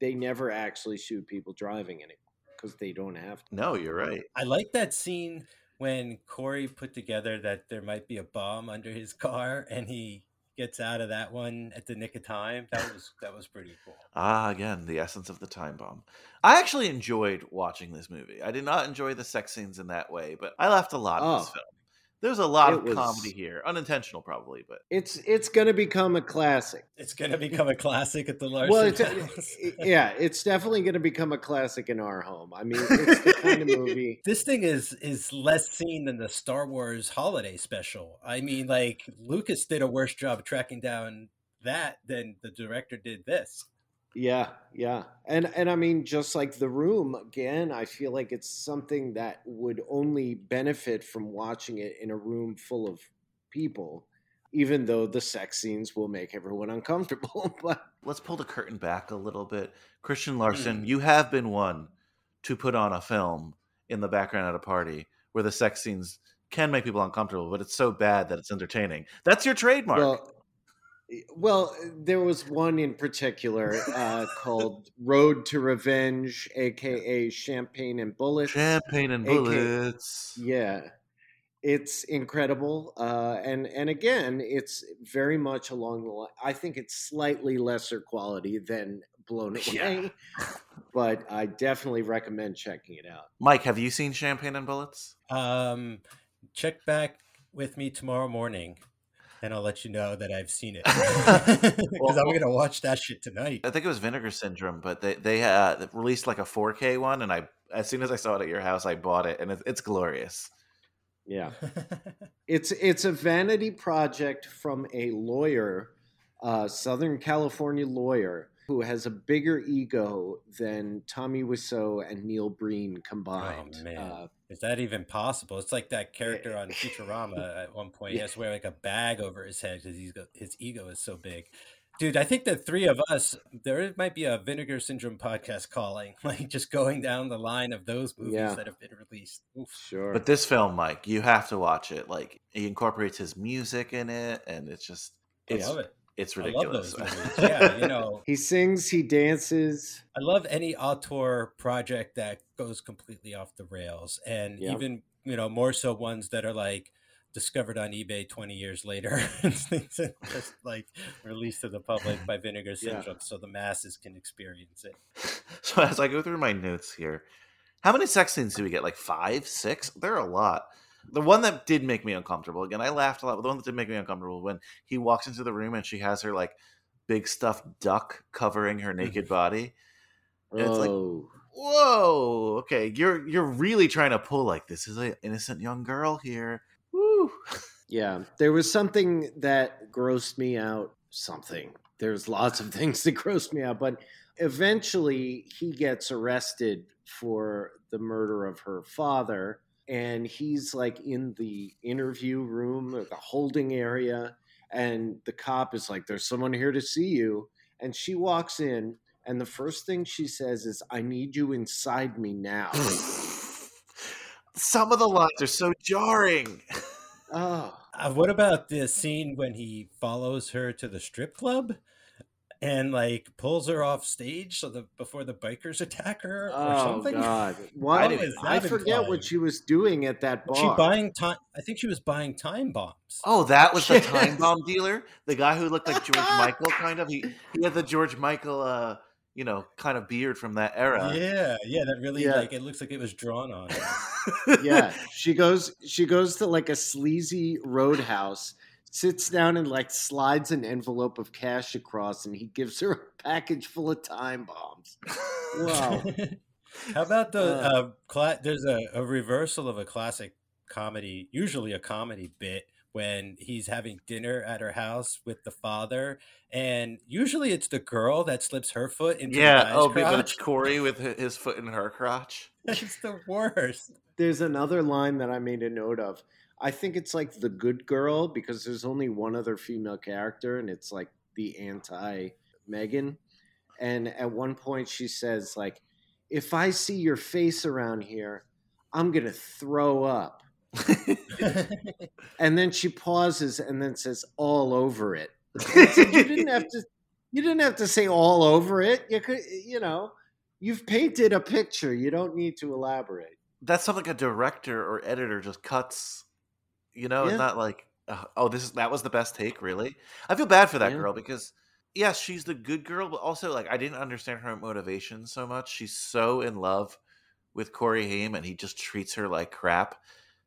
they never actually shoot people driving in it because they don't have to. No, you're right. I like that scene when Corey put together that there might be a bomb under his car and he gets out of that one at the nick of time. That was that was pretty cool. Ah, again, the essence of the time bomb. I actually enjoyed watching this movie. I did not enjoy the sex scenes in that way, but I laughed a lot in this Oh. film. There's a lot It of was- comedy here, unintentional probably, but It's it's going to become a classic. It's gonna become a classic at the Larson Well, it's, house. yeah, it's definitely going to become a classic in our home. I mean, it's the kind of movie. this thing is is less seen than the Star Wars holiday special. I mean, like Lucas did a worse job tracking down that than the director did this. Yeah, yeah. And and I mean just like The Room again, I feel like it's something that would only benefit from watching it in a room full of people, even though the sex scenes will make everyone uncomfortable. but let's pull the curtain back a little bit. Christian Larson, mm. you have been one to put on a film in the background at a party where the sex scenes can make people uncomfortable, but it's so bad that it's entertaining. That's your trademark. well well, there was one in particular uh, called Road to Revenge, aka Champagne and Bullets. Champagne and AK bullets. Yeah, it's incredible, uh, and and again, it's very much along the line. I think it's slightly lesser quality than Blown Away, Yeah. but I definitely recommend checking it out. Mike, have you seen Champagne and Bullets? Um, check back with me tomorrow morning, and I'll let you know that I've seen it because I'm gonna watch that shit tonight. I think it was Vinegar Syndrome, but they they uh, released like a 4K one, and I as soon as I saw it at your house, I bought it, and it's, it's glorious. Yeah, it's it's a vanity project from a lawyer, uh, Southern California lawyer, who has a bigger ego than Tommy Wiseau and Neil Breen combined. man. Uh, Is that even possible? It's like that eh, character on Futurama at one point. He has to wear like a bag over his head because he's his ego is so big. Dude, I think the three of us, there might be a Vinegar Syndrome podcast calling, like just going down the line of those movies Yeah. that have been released. Oof. sure, But this film, Mike, you have to watch it. Like he incorporates his music in it, and it's just I love it. It's ridiculous. Yeah, you know, he sings, he dances. I love any auteur project that goes completely off the rails, and Yeah. even you know more so ones that are like discovered on eBay 20 years later and things that just like released to the public by Vinegar Yeah. Syndrome, so the masses can experience it. So as I go through my notes here, how many sex scenes do we get? Like five, six? There are a lot. The one that did make me uncomfortable, again, I laughed a lot, but the one that did make me uncomfortable when he walks into the room and she has her like big stuffed duck covering her mm. naked body. And it's like, whoa, okay, you're you're really trying to pull like this is an innocent young girl here. Woo. yeah. There was something that grossed me out. Something. There's lots of things that grossed me out, but eventually he gets arrested for the murder of her father, and he's like in the interview room or the holding area, and the cop is like, "There's someone here to see you," and she walks in. And the first thing she says is, I need you inside me now. Some of the lines are so jarring. oh, Uh, what about the scene when he follows her to the strip club and like pulls her off stage so that before the bikers attack her or oh something? God. Why What did was I forget implying? what she was doing at that bar? Was she buying time? I think she was buying time bombs. Oh, that was the time bomb dealer, the guy who looked like George Michael, kind of. He he had the George Michael, uh, you know, kind of beard from that era. yeah, yeah, that really Yeah. like it looks like it was drawn on. yeah, she goes. She goes to like a sleazy roadhouse, sits down and like slides an envelope of cash across, and he gives her a package full of time bombs. Wow. How about the Uh. uh, cla- there's a, a reversal of a classic comedy, usually a comedy bit when he's having dinner at her house with the father, and usually it's the girl that slips her foot into the yeah. guy's Oh, but it's crotch. Corey with his foot in her crotch. It's the worst. There's another line that I made a note of. I think it's like the good girl because there's only one other female character, and it's like the anti Megan. And at one point, she says, like, if I see your face around here, I'm to throw up. And then she pauses and then says, all over it. You didn't have to. You didn't have to say all over it. You could, you know, you've painted a picture. You don't need to elaborate. That's something a director or editor just cuts. You know, Yeah. it's not like, uh, oh, this is that was the best take. Really, I feel bad for that Yeah. girl because yes, she's the good girl, but also like I didn't understand her motivation so much. She's so in love with Corey Haim, and he just treats her like crap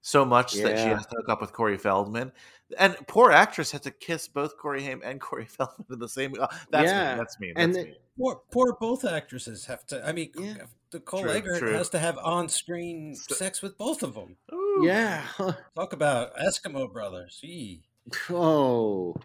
so much that she has to hook up with Corey Feldman. And poor actress had to kiss both Corey Haim and Corey Feldman in the same. Oh, that's Yeah. me. That's me. That's And me. the- Poor, poor both actresses have to. I mean, Yeah. the Cole True, Eggert true. has to have on-screen So- sex with both of them. Ooh. Yeah. Talk about Eskimo brothers. Yee. Oh.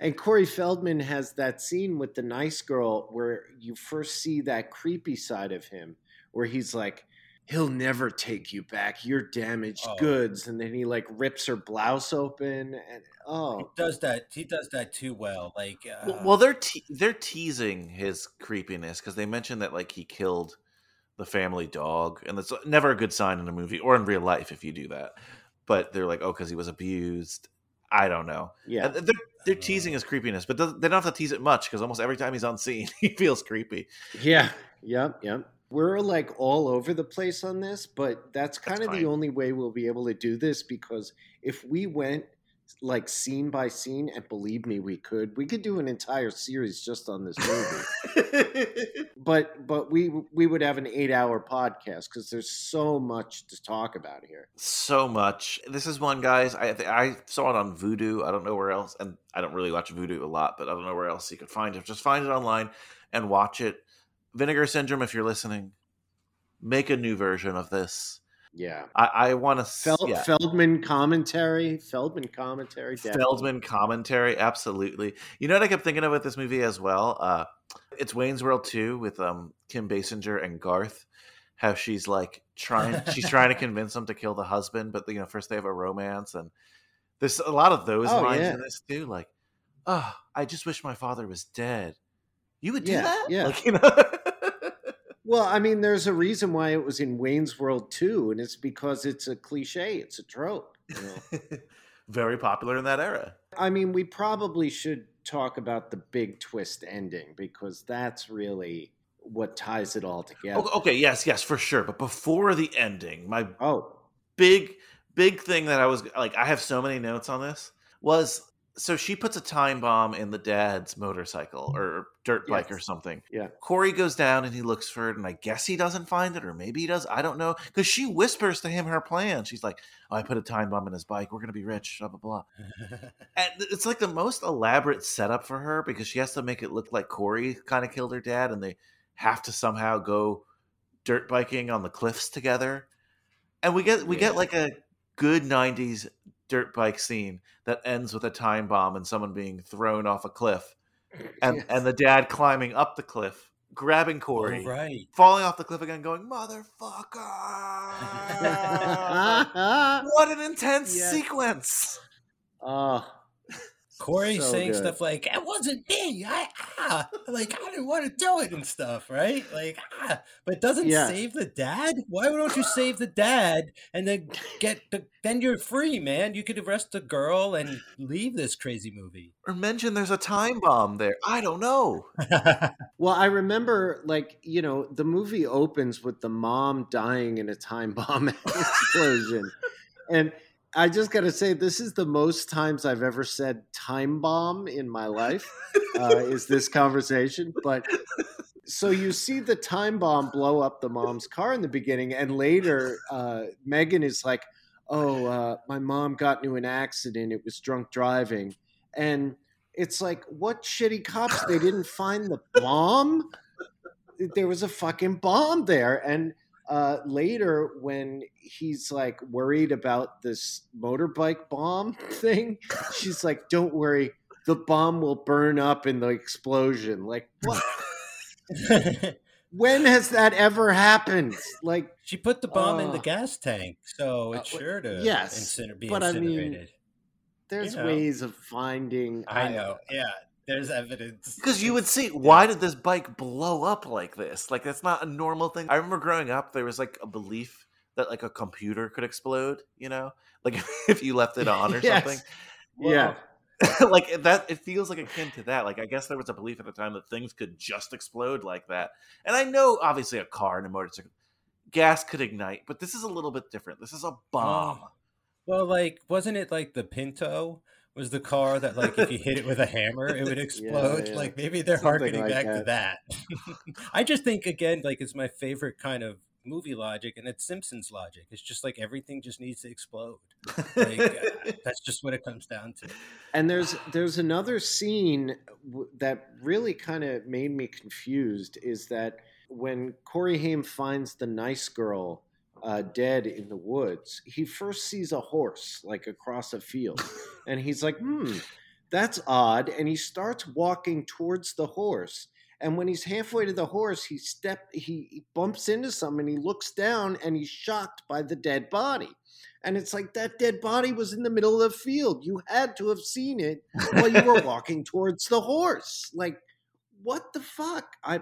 And Corey Feldman has that scene with the nice girl where you first see that creepy side of him, where he's like, he'll never take you back. You're damaged Oh. goods. And then he like rips her blouse open. And He oh, does that. He does that too well. Like, uh, Well, well, they're te- they're teasing his creepiness because they mentioned that like he killed the family dog, and that's never a good sign in a movie or in real life if you do that. But they're like, oh, because he was abused. I don't know. yeah. And They're they're mm-hmm. teasing his creepiness, but they don't have to tease it much because almost every time he's on scene, he feels creepy. Yeah. Yep. Yep. We're like all over the place on this, but that's kind That's of the only way we'll be able to do this because if we went like scene by scene, and believe me, we could, we could do an entire series just on this movie. but but we we would have an eight hour podcast because there's so much to talk about here. so much. This is one, guys. I I saw it on Vudu. I don't know where else, and I don't really watch Vudu a lot, but I don't know where else you could find it. Just find it online and watch it. Vinegar Syndrome, if you're listening, make a new version of this. Yeah, I, I want to Fel- yeah. Feldman commentary, Feldman commentary, definitely. Feldman commentary, absolutely. You know what I kept thinking of with this movie as well? Uh, it's Wayne's World 2 with um, Kim Basinger and Garth. How she's like trying, she's trying to convince him to kill the husband, but you know, first they have a romance, and there's a lot of those Oh, lines yeah. in this too. Like, oh, I just wish my father was dead. You would do Yeah, that? yeah. Like, you know? Well, I mean, there's a reason why it was in Wayne's World too, and it's because it's a cliche, it's a trope. You know? Very popular in that era. I mean, we probably should talk about the big twist ending because that's really what ties it all together. Okay, okay, yes, yes, for sure. But before the ending, my Oh, big big thing that I was like I have so many notes on this was so she puts a time bomb in the dad's motorcycle or dirt bike Yes. or something. Yeah. Corey goes down and he looks for it and I guess he doesn't find it or maybe he does. I don't know cuz she whispers to him her plan. She's like, oh, "I put a time bomb in his bike. We're going to be rich." blah blah blah. And it's like the most elaborate setup for her because she has to make it look like Corey kind of killed her dad and they have to somehow go dirt biking on the cliffs together. And we get we Yeah. get like a good 90s dirt bike scene that ends with a time bomb and someone being thrown off a cliff and Yes. and the dad climbing up the cliff, grabbing Corey, Oh, right. falling off the cliff again going motherfucker. what an intense Yes. sequence. oh, Corey So saying good. stuff like, "It wasn't me. I ah, like I didn't want to do it and stuff." Right? Like, ah, but doesn't Yeah. save the dad. Why don't you save the dad and then get the? Then you're free, man. You could arrest the girl and leave this crazy movie. Or mention there's a time bomb there. I don't know. Well, I remember, like, you know, the movie opens with the mom dying in a time bomb explosion. and I just got to say, this is the most times I've ever said time bomb in my life, uh, is this conversation. But so you see the time bomb blow up the mom's car in the beginning, and later uh, Megan is like, oh, uh, my mom got into an accident. It was drunk driving. And it's like, what shitty cops? They didn't find the bomb? There was a fucking bomb there. And uh, later, when he's like worried about this motorbike bomb thing, she's like, don't worry. The bomb will burn up in the explosion. Like, what? when has that ever happened? Like, she put the bomb in the Uh, gas tank, so it's uh, sure to yes, inciner- be but I mean, incinerated. there's You know. ways of finding. I know. Yeah, there's evidence. Because you would see, why did this bike blow up like this? Like, that's not a normal thing. I remember growing up, there was like a belief that like a computer could explode, you know? Like, if you left it on or Yes. something. Yeah. like that it feels like akin to that like i guess there was a belief at the time that things could just explode like that and i know obviously a car and a motorcycle gas could ignite but this is a little bit different this is a bomb. Well, like, wasn't it like the Pinto was the car that, like, if you hit it with a hammer, it would explode? yeah. Like, maybe they're Something harkening like back to that. that. I just think, again, like, it's my favorite kind of movie logic, and it's Simpsons logic. It's just like everything just needs to explode. Like, uh, that's just what it comes down to. And there's there's another scene w- that really kind of made me confused. Is that when Corey Haim finds the nice girl uh, dead in the woods, he first sees a horse like across a field, and he's like, "Hmm, that's odd." And he starts walking towards the horse. And when he's halfway to the horse, he step he, he bumps into something. And he looks down, and he's shocked by the dead body. And it's like that dead body was in the middle of the field. You had to have seen it while you were walking towards the horse. Like, what the fuck? I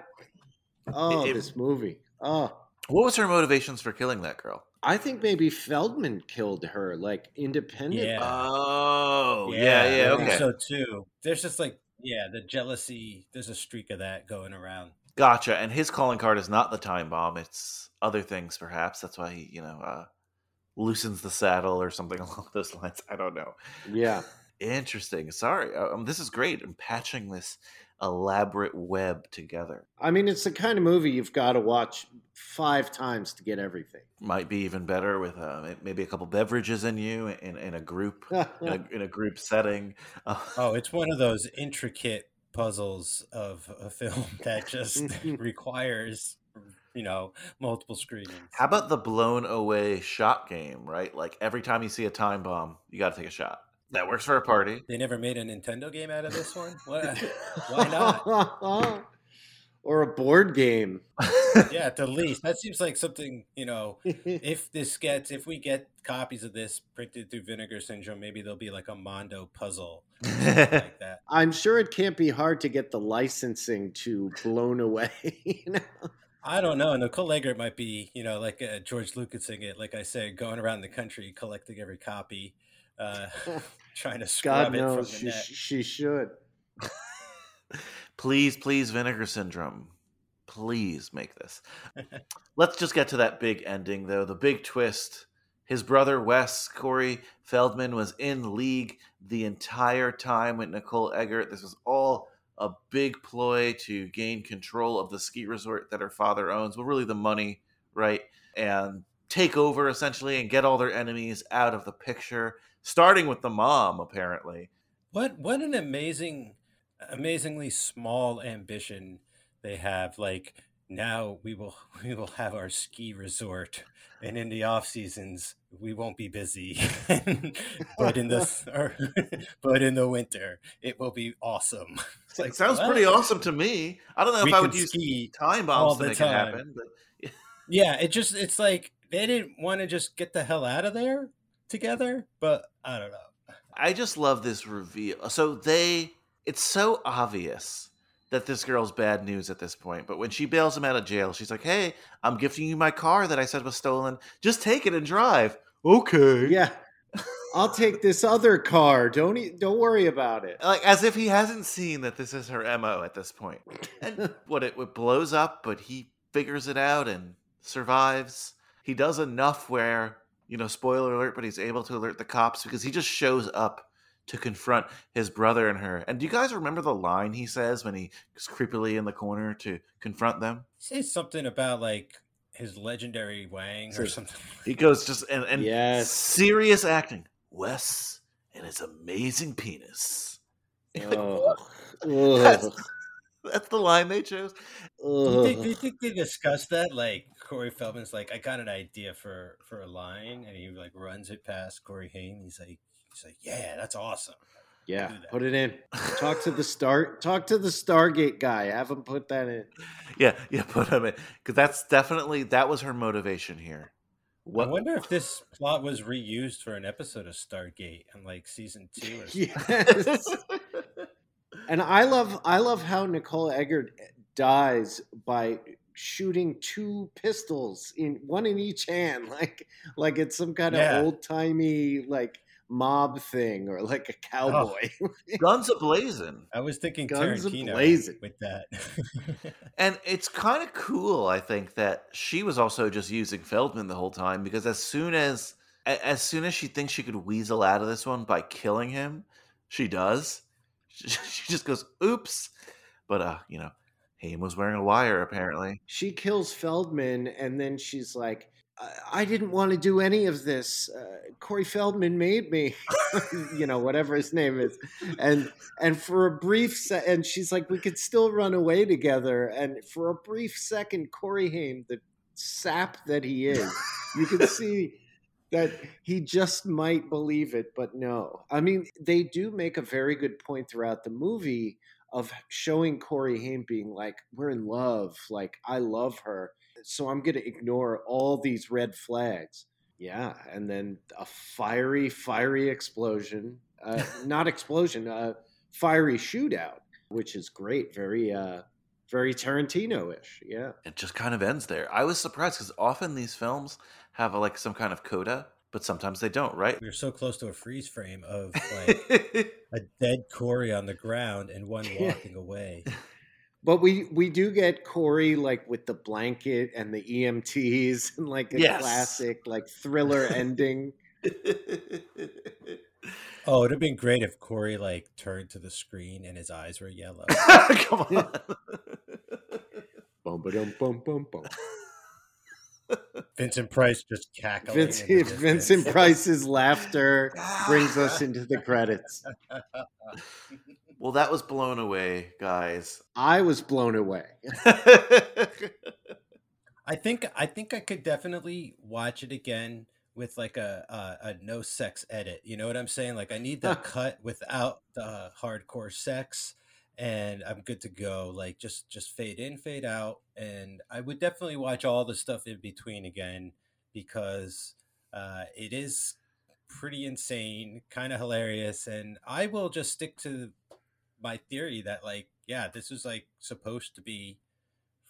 oh, It- this movie. Oh, what was her motivations for killing that girl I think maybe Feldman killed her, like independent. Yeah. oh yeah yeah, I think okay so too. There's just like, yeah, the jealousy. There's a streak of that going around. gotcha and his calling card is not the time bomb it's other things perhaps that's why he you know uh loosens the saddle or something along those lines i don't know Yeah. Interesting. Sorry. Um, this is great. I'm patching this elaborate web together. I mean, it's the kind of movie you've got to watch five times to get everything. Might be even better with uh, maybe a couple beverages in you in, in a group in, a, in a group setting. Oh, it's one of those intricate puzzles of a film that just requires, you know, multiple screenings. how about the blown away shot game? Right, like every time you see a time bomb, you got to take a shot. That works for a party. They never made a Nintendo game out of this one. What? Why not? or a board game. Yeah, at the least that seems like something. You know, if this gets, if we get copies of this printed through Vinegar Syndrome, maybe there'll be like a Mondo puzzle like that. I'm sure it can't be hard to get the licensing to blown away. you know? I don't know. Nicole Eggert might be, you know, like uh, George Lucas sing it, like I said, going around the country collecting every copy, uh, trying to scrub God it knows from she, the she should. please, please, Vinegar Syndrome. Please make this. Let's just get to that big ending, though. The big twist. His brother Wes Corey Feldman was in league the entire time with Nicole Eggert. This was all a big ploy to gain control of the ski resort that her father owns. Well, really, the money, right? And take over essentially and get all their enemies out of the picture, starting with the mom, apparently. What what an amazing, amazingly small ambition they have. Like now we will we will have our ski resort, and in the off seasons we won't be busy. but in the or, but in the winter it will be awesome. It's It sounds well, pretty awesome to me. I don't know if I would use time bombs to the make time. it happen. But Yeah, it just it's like they didn't want to just get the hell out of there together, but I don't know. I just love this reveal. So they, it's so obvious that this girl's bad news at this point. But when she bails him out of jail, she's like, "Hey, I'm gifting you my car that I said was stolen. Just take it and drive." Okay. Yeah. I'll take this other car. Don't e- don't worry about it. Like as if he hasn't seen that this is her mo at this point. And what it, it blows up, but he figures it out and survives. He does enough where you know, spoiler alert, but he's able to alert the cops because he just shows up to confront his brother and her. And do you guys remember the line he says when he is creepily in the corner to confront them? Say something about like his legendary Wang or something. He goes just and, and Yes. serious acting. Wes and his amazing penis. Oh. Ugh. That's, that's the line they chose. Do you, think, do you think they discussed that? Like Corey Feldman's like, I got an idea for for a line, and he like runs it past Corey Haim. He's like, he's like, yeah, that's awesome. Yeah, put it in. Talk to the star. Talk to the Stargate guy. Have him put that in. Yeah, yeah, put him in because that's definitely that was her motivation here. I wonder if this plot was reused for an episode of Stargate in like season two or something. Yes. and I love I love how Nicole Eggert dies by shooting two pistols in one in each hand, like like it's some kind Yeah. of old timey like mob thing or like a cowboy. Guns a blazing, I was thinking Guns Tarantino with that. and it's kind of cool. I think that she was also just using Feldman the whole time because as soon as as soon as she thinks she could weasel out of this one by killing him, she does. She, she just goes, "Oops," but uh, you know, Haim was wearing a wire apparently. she kills Feldman, and then she's like, "I, I didn't want to do any of this. Uh, Corey Feldman made me, you know, whatever his name is." And and for a brief se- and she's like, "We could still run away together." And for a brief second, Corey Haim, the sap that he is, you can see. That he just might believe it, but no. I mean, they do make a very good point throughout the movie of showing Corey Haim being like, "We're in love. Like, I love her, so I'm going to ignore all these red flags." Yeah, and then a fiery, fiery explosion. Uh, not explosion. A fiery shootout, which is great. Very, uh, very Tarantino-ish. Yeah. It just kind of ends there. I was surprised because often these films have a, like some kind of coda, but sometimes they don't, right? We're so close to a freeze frame of like a dead Corey on the ground and one walking away. But we we do get Corey like with the blanket and the EMTs and like a Yes. classic like thriller ending. Oh, it'd have been great if Corey like turned to the screen and his eyes were yellow. Come on. Vincent Price just cackling. Vincent. Vincent Price's laughter brings us into the credits. well, that was blown away, guys. I was blown away. I think I think I could definitely watch it again with like a, a a no sex edit. You know what I'm saying? Like I need the cut without the hardcore sex, and I'm good to go. Like just just fade in, fade out, and I would definitely watch all the stuff in between again because uh, it is pretty insane, kind of hilarious, and I will just stick to my theory that like yeah, this was like supposed to be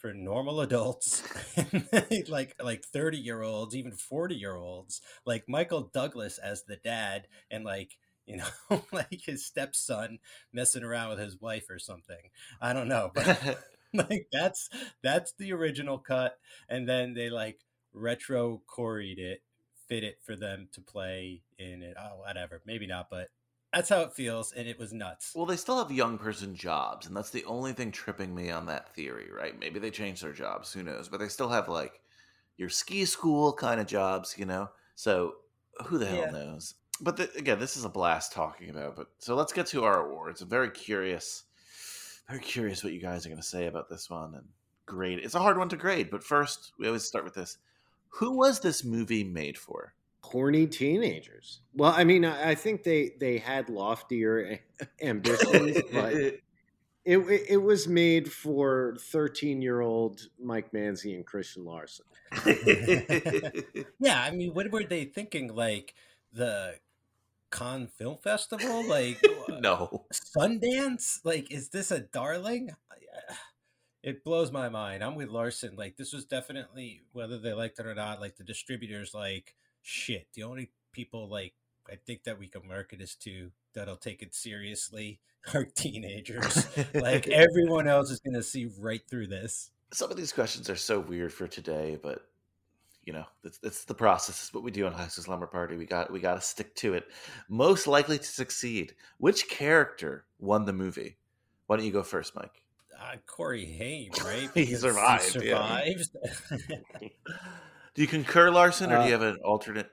for normal adults like like 30 year olds even 40 year olds like michael douglas as the dad and like you know like his stepson messing around with his wife or something i don't know but like that's that's the original cut and then they like retro coreyed it fit it for them to play in it oh whatever maybe not but that's how it feels and it was nuts well, they still have young person jobs, and that's the only thing tripping me on that theory, right? Maybe they changed their jobs, who knows? But they still have like your ski school kind of jobs, you know? So who the hell Yeah. knows? But the, again, this is a blast talking about. But so let's get to our awards. I'm very curious, very curious what you guys are going to say about this one and grade. It's a hard one to grade, but first we always start with this: Who was this movie made for? Horny teenagers. Well, I mean, I I think they they had loftier ambitions, but it it was made for thirteen year old Mike Manzi and Christian Larson. Yeah, I mean, what were they thinking? Like the Cannes Film Festival? Like no. Sundance? Like, is this a darling? It blows my mind. I'm with Larson. Like, this was definitely, whether they liked it or not, like the distributors, like, shit. The only people, like, I think that we can market this to that'll take it seriously are teenagers. like, everyone else is going to see right through this. some of these questions are so weird for today, but you know, it's, it's the process. It's what we do on High School Slumber Party. We got we got to stick to it. Most likely to succeed. Which character won the movie? Why don't you go first, Mike? uh, Corey Haim, right? He Because survived, yeah. Do you concur, Larson, or do Uh, you have an alternate?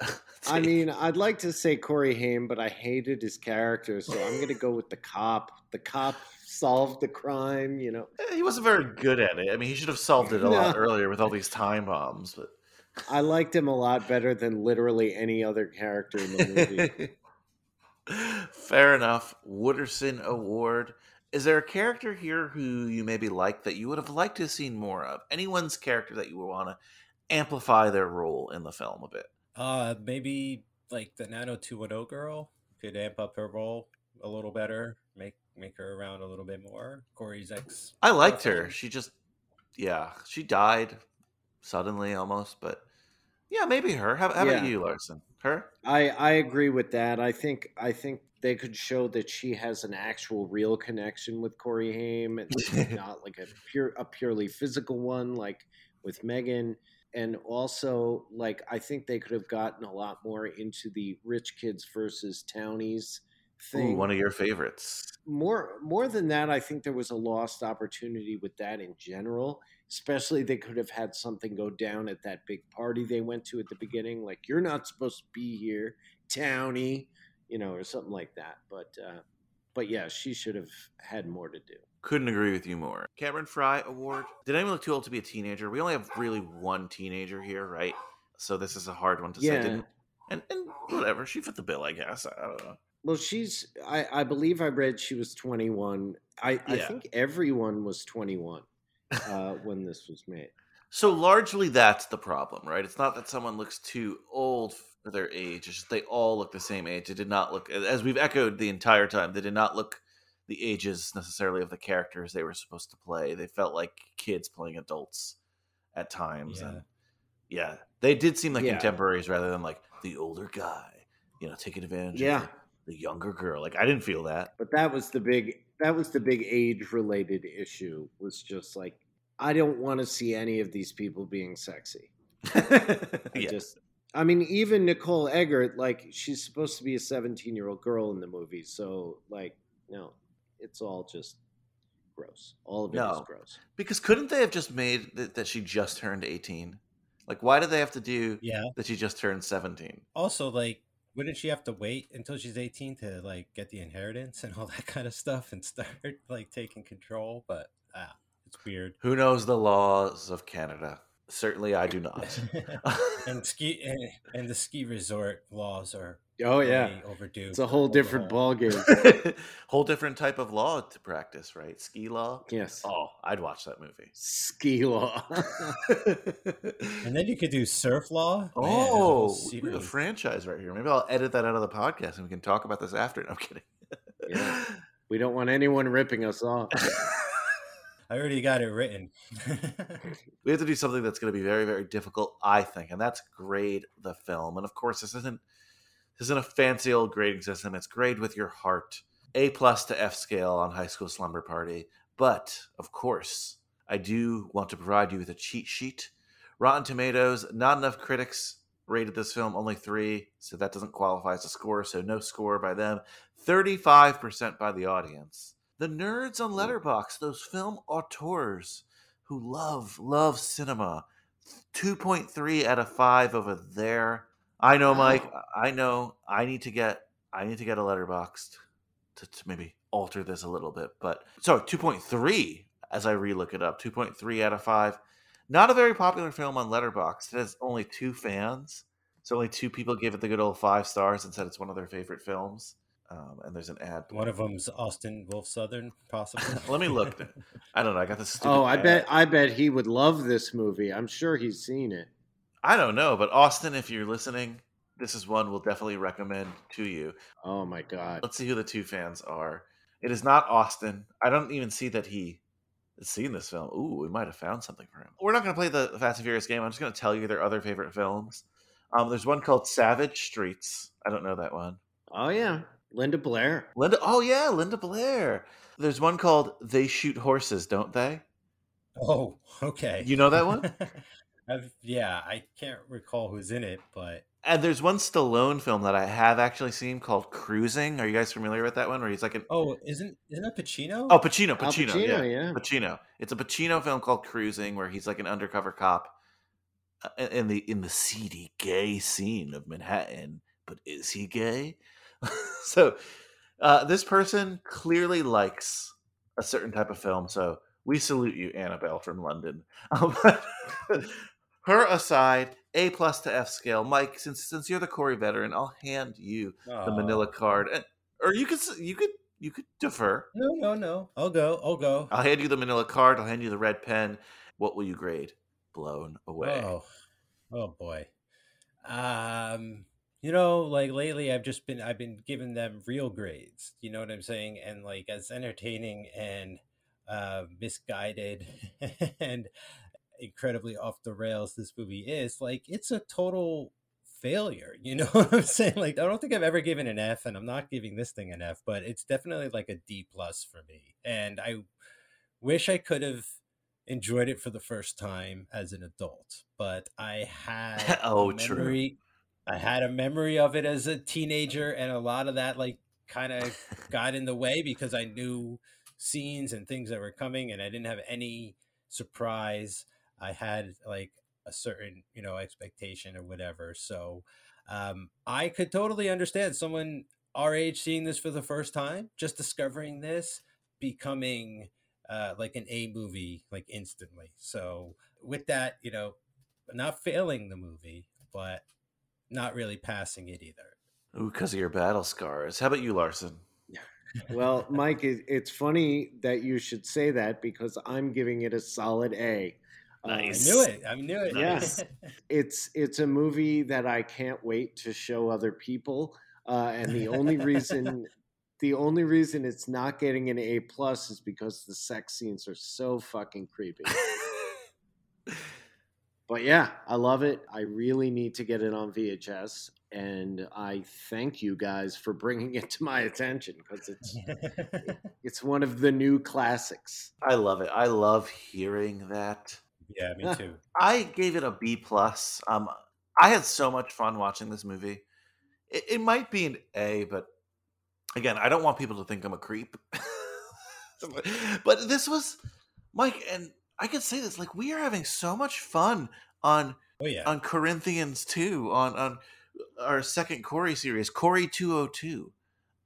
I mean, I'd like to say Corey Haim, but I hated his character, so I'm going to go with the cop. The cop solved the crime, you know. Eh, he wasn't very good at it. I mean, he should have solved it a lot earlier with all these time bombs. But I liked him a lot better than literally any other character in the movie. Fair enough. Wooderson Award. Is there a character here who you maybe like that you would have liked to have seen more of? Anyone's character that you would want to amplify their role in the film a bit? uh, maybe like the 90210 girl could amp up her role a little better, make make her around a little bit more. Corey's ex. I liked her. She just, yeah, she died suddenly almost. But yeah, maybe her. How, how about you, Larson? Her? I I agree with that. I think I think they could show that she has an actual real connection with Corey Haim, and not like a pure a purely physical one like with Megan. And also, like I think they could have gotten a lot more into the rich kids versus townies Ooh, thing. one of your favorites. more more than that, I think there was a lost opportunity with that in general. Especially, they could have had something go down at that big party they went to at the beginning, like "You're not supposed to be here, Townie," you know, or something like that. But, uh, but yeah, she should have had more to do. Couldn't agree with you more. Cameron Fry Award. Did anyone look too old to be a teenager? We only have really one teenager here, right? So this is a hard one to say. Didn't, and and whatever, she fit the bill, I guess. I don't know. Well, she's. I, I believe I read she was 21. I, I think everyone was 21 uh, when this was made. So largely that's the problem, right? It's not that someone looks too old for their age. It's just they all look the same age. It did not look, as we've echoed the entire time, they did not look the ages necessarily of the characters they were supposed to play. They felt like kids playing adults at times. Yeah. And yeah, they did seem like Yeah. contemporaries rather than like the older guy, you know, taking advantage Yeah. of the, younger girl. Like I didn't feel that. but that was the big that was the big age related issue was just like i don't want to see any of these people being sexy i yeah. just i mean even nicole eggert like she's supposed to be a 17 year old girl in the movie so like no it's all just gross all of it is No. gross Because couldn't they have just made that, that she just turned 18? Like, why did they have to do Yeah. that she just turned 17? Also, like, wouldn't she have to wait until she's 18 to like get the inheritance and all that kind of stuff and start like taking control? But ah, it's weird. Who knows the laws of Canada? Certainly, I do not. and ski and, and the ski resort laws are oh yeah overdue. it's a whole different ball game Whole different type of law to practice, right? Ski law. yes Oh, I'd watch that movie. ski law And then you could do surf law. Man, a oh, whole we have a franchise right here. Maybe I'll edit that out of the podcast and we can talk about this after. No, I'm kidding. Yeah. we don't want anyone ripping us off I already got it written. we have to do something that's going to be very very difficult i think and that's grade the film and of course this isn't this isn't a fancy old grading system. It's grade with your heart. A plus to f scale on high school slumber party. But of course i do want to provide you with a cheat sheet. Rotten tomatoes not enough critics rated this film only three so that doesn't qualify as a score so no score by them. 35% by the audience. The nerds on hmm. letterbox those film auteurs who love love cinema 2.3 out of 5 over there i know mike i know i need to get i need to get a Letterboxd to, to maybe alter this a little bit but so 2.3 as i relook it up 2.3 out of 5 not a very popular film on letterbox it has only two fans so only two people gave it the good old five stars and said it's one of their favorite films um, and there's an ad One of them's Austin Wolf Southern, possibly. Let me look. I don't know. I got this. Stupid oh i ad. bet i bet he would love this movie i'm sure he's seen it I don't know, but Austin, if you're listening, this is one we'll definitely recommend to you. Oh my god. Let's see who the two fans are. It is not Austin. I don't even see that he has seen this film. Ooh, we might have found something for him. We're not going to play the Fast and Furious game. I'm just going to tell you their other favorite films. Um, there's one called Savage Streets. I don't know that one. Oh yeah, Linda Blair. Linda. Oh yeah, Linda Blair. There's one called They Shoot Horses, don't they? oh, okay. You know that one? I've, yeah, I can't recall who's in it, but And there's one Stallone film that I have actually seen called Cruising. Are you guys familiar with that one? Where he's like an Oh, isn't isn't that Pacino? oh Pacino, Pacino, Pacino, yeah. yeah. Pacino. It's a Pacino film called Cruising, where he's like an undercover cop uh, in the in the seedy gay scene of Manhattan. But is he gay? so uh, this person clearly likes a certain type of film. So we salute you, Annabelle from London. Um, her aside, A plus to F scale. Mike, since since you're the Corey veteran, I'll hand you the Manila card, and, or you could you could you could defer. No, no, no. I'll go. I'll go. I'll hand you the Manila card. I'll hand you the red pen. What will you grade? Blown away. Oh, oh boy. Um, you know, like lately, I've just been I've been giving them real grades. You know what I'm saying? And like as entertaining and uh, misguided and incredibly off the rails this movie is, like it's a total failure. You know what I'm saying? Like I don't think I've ever given an F, and I'm not giving this thing an F, but it's definitely like a D plus for me. And I wish I could have enjoyed it for the first time as an adult, but I had Oh, true. I had a memory of it as a teenager, and a lot of that like kind of got in the way because I knew scenes and things that were coming, and I didn't have any surprise. I had like a certain you know expectation or whatever. So um, I could totally understand someone our age seeing this for the first time, just discovering this, becoming uh, like an A movie like instantly. So with that, you know, not failing the movie, but not really passing it either. Ooh, because of your battle scars. How about you, Larson? Well, Mike, it's funny that you should say that because I'm giving it a solid A. Um, Nice. I knew it. I knew it. Yes. it's it's a movie that I can't wait to show other people, uh, and the only reason the only reason it's not getting an A plus is because the sex scenes are so fucking creepy. But yeah, I love it. I really need to get it on VHS, and I thank you guys for bringing it to my attention because it's it's one of the new classics. I love it. I love hearing that. Yeah, me too. I gave it a B plus. Um, I had so much fun watching this movie. It, it might be an A, but again, I don't want people to think I'm a creep. but this was Mike, and I can say this: like we are having so much fun on Oh yeah. on Corinthians two on on our second Corey series, Corey two hundred two,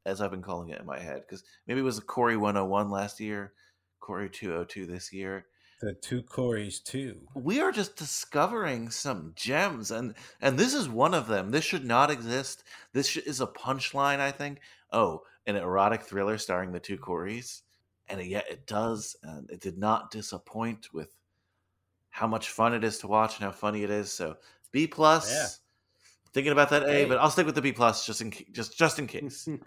as I've been calling it in my head, because maybe it was a Corey one hundred one last year, Corey two hundred two this year the two Corys too. we are just discovering some gems and and this is one of them this should not exist this sh- is a punchline i think oh an erotic thriller starring the two coreys and yet it does and it did not disappoint with how much fun it is to watch and how funny it is so b plus Yeah. thinking about that a Hey. but i'll stick with the b plus just in just just in case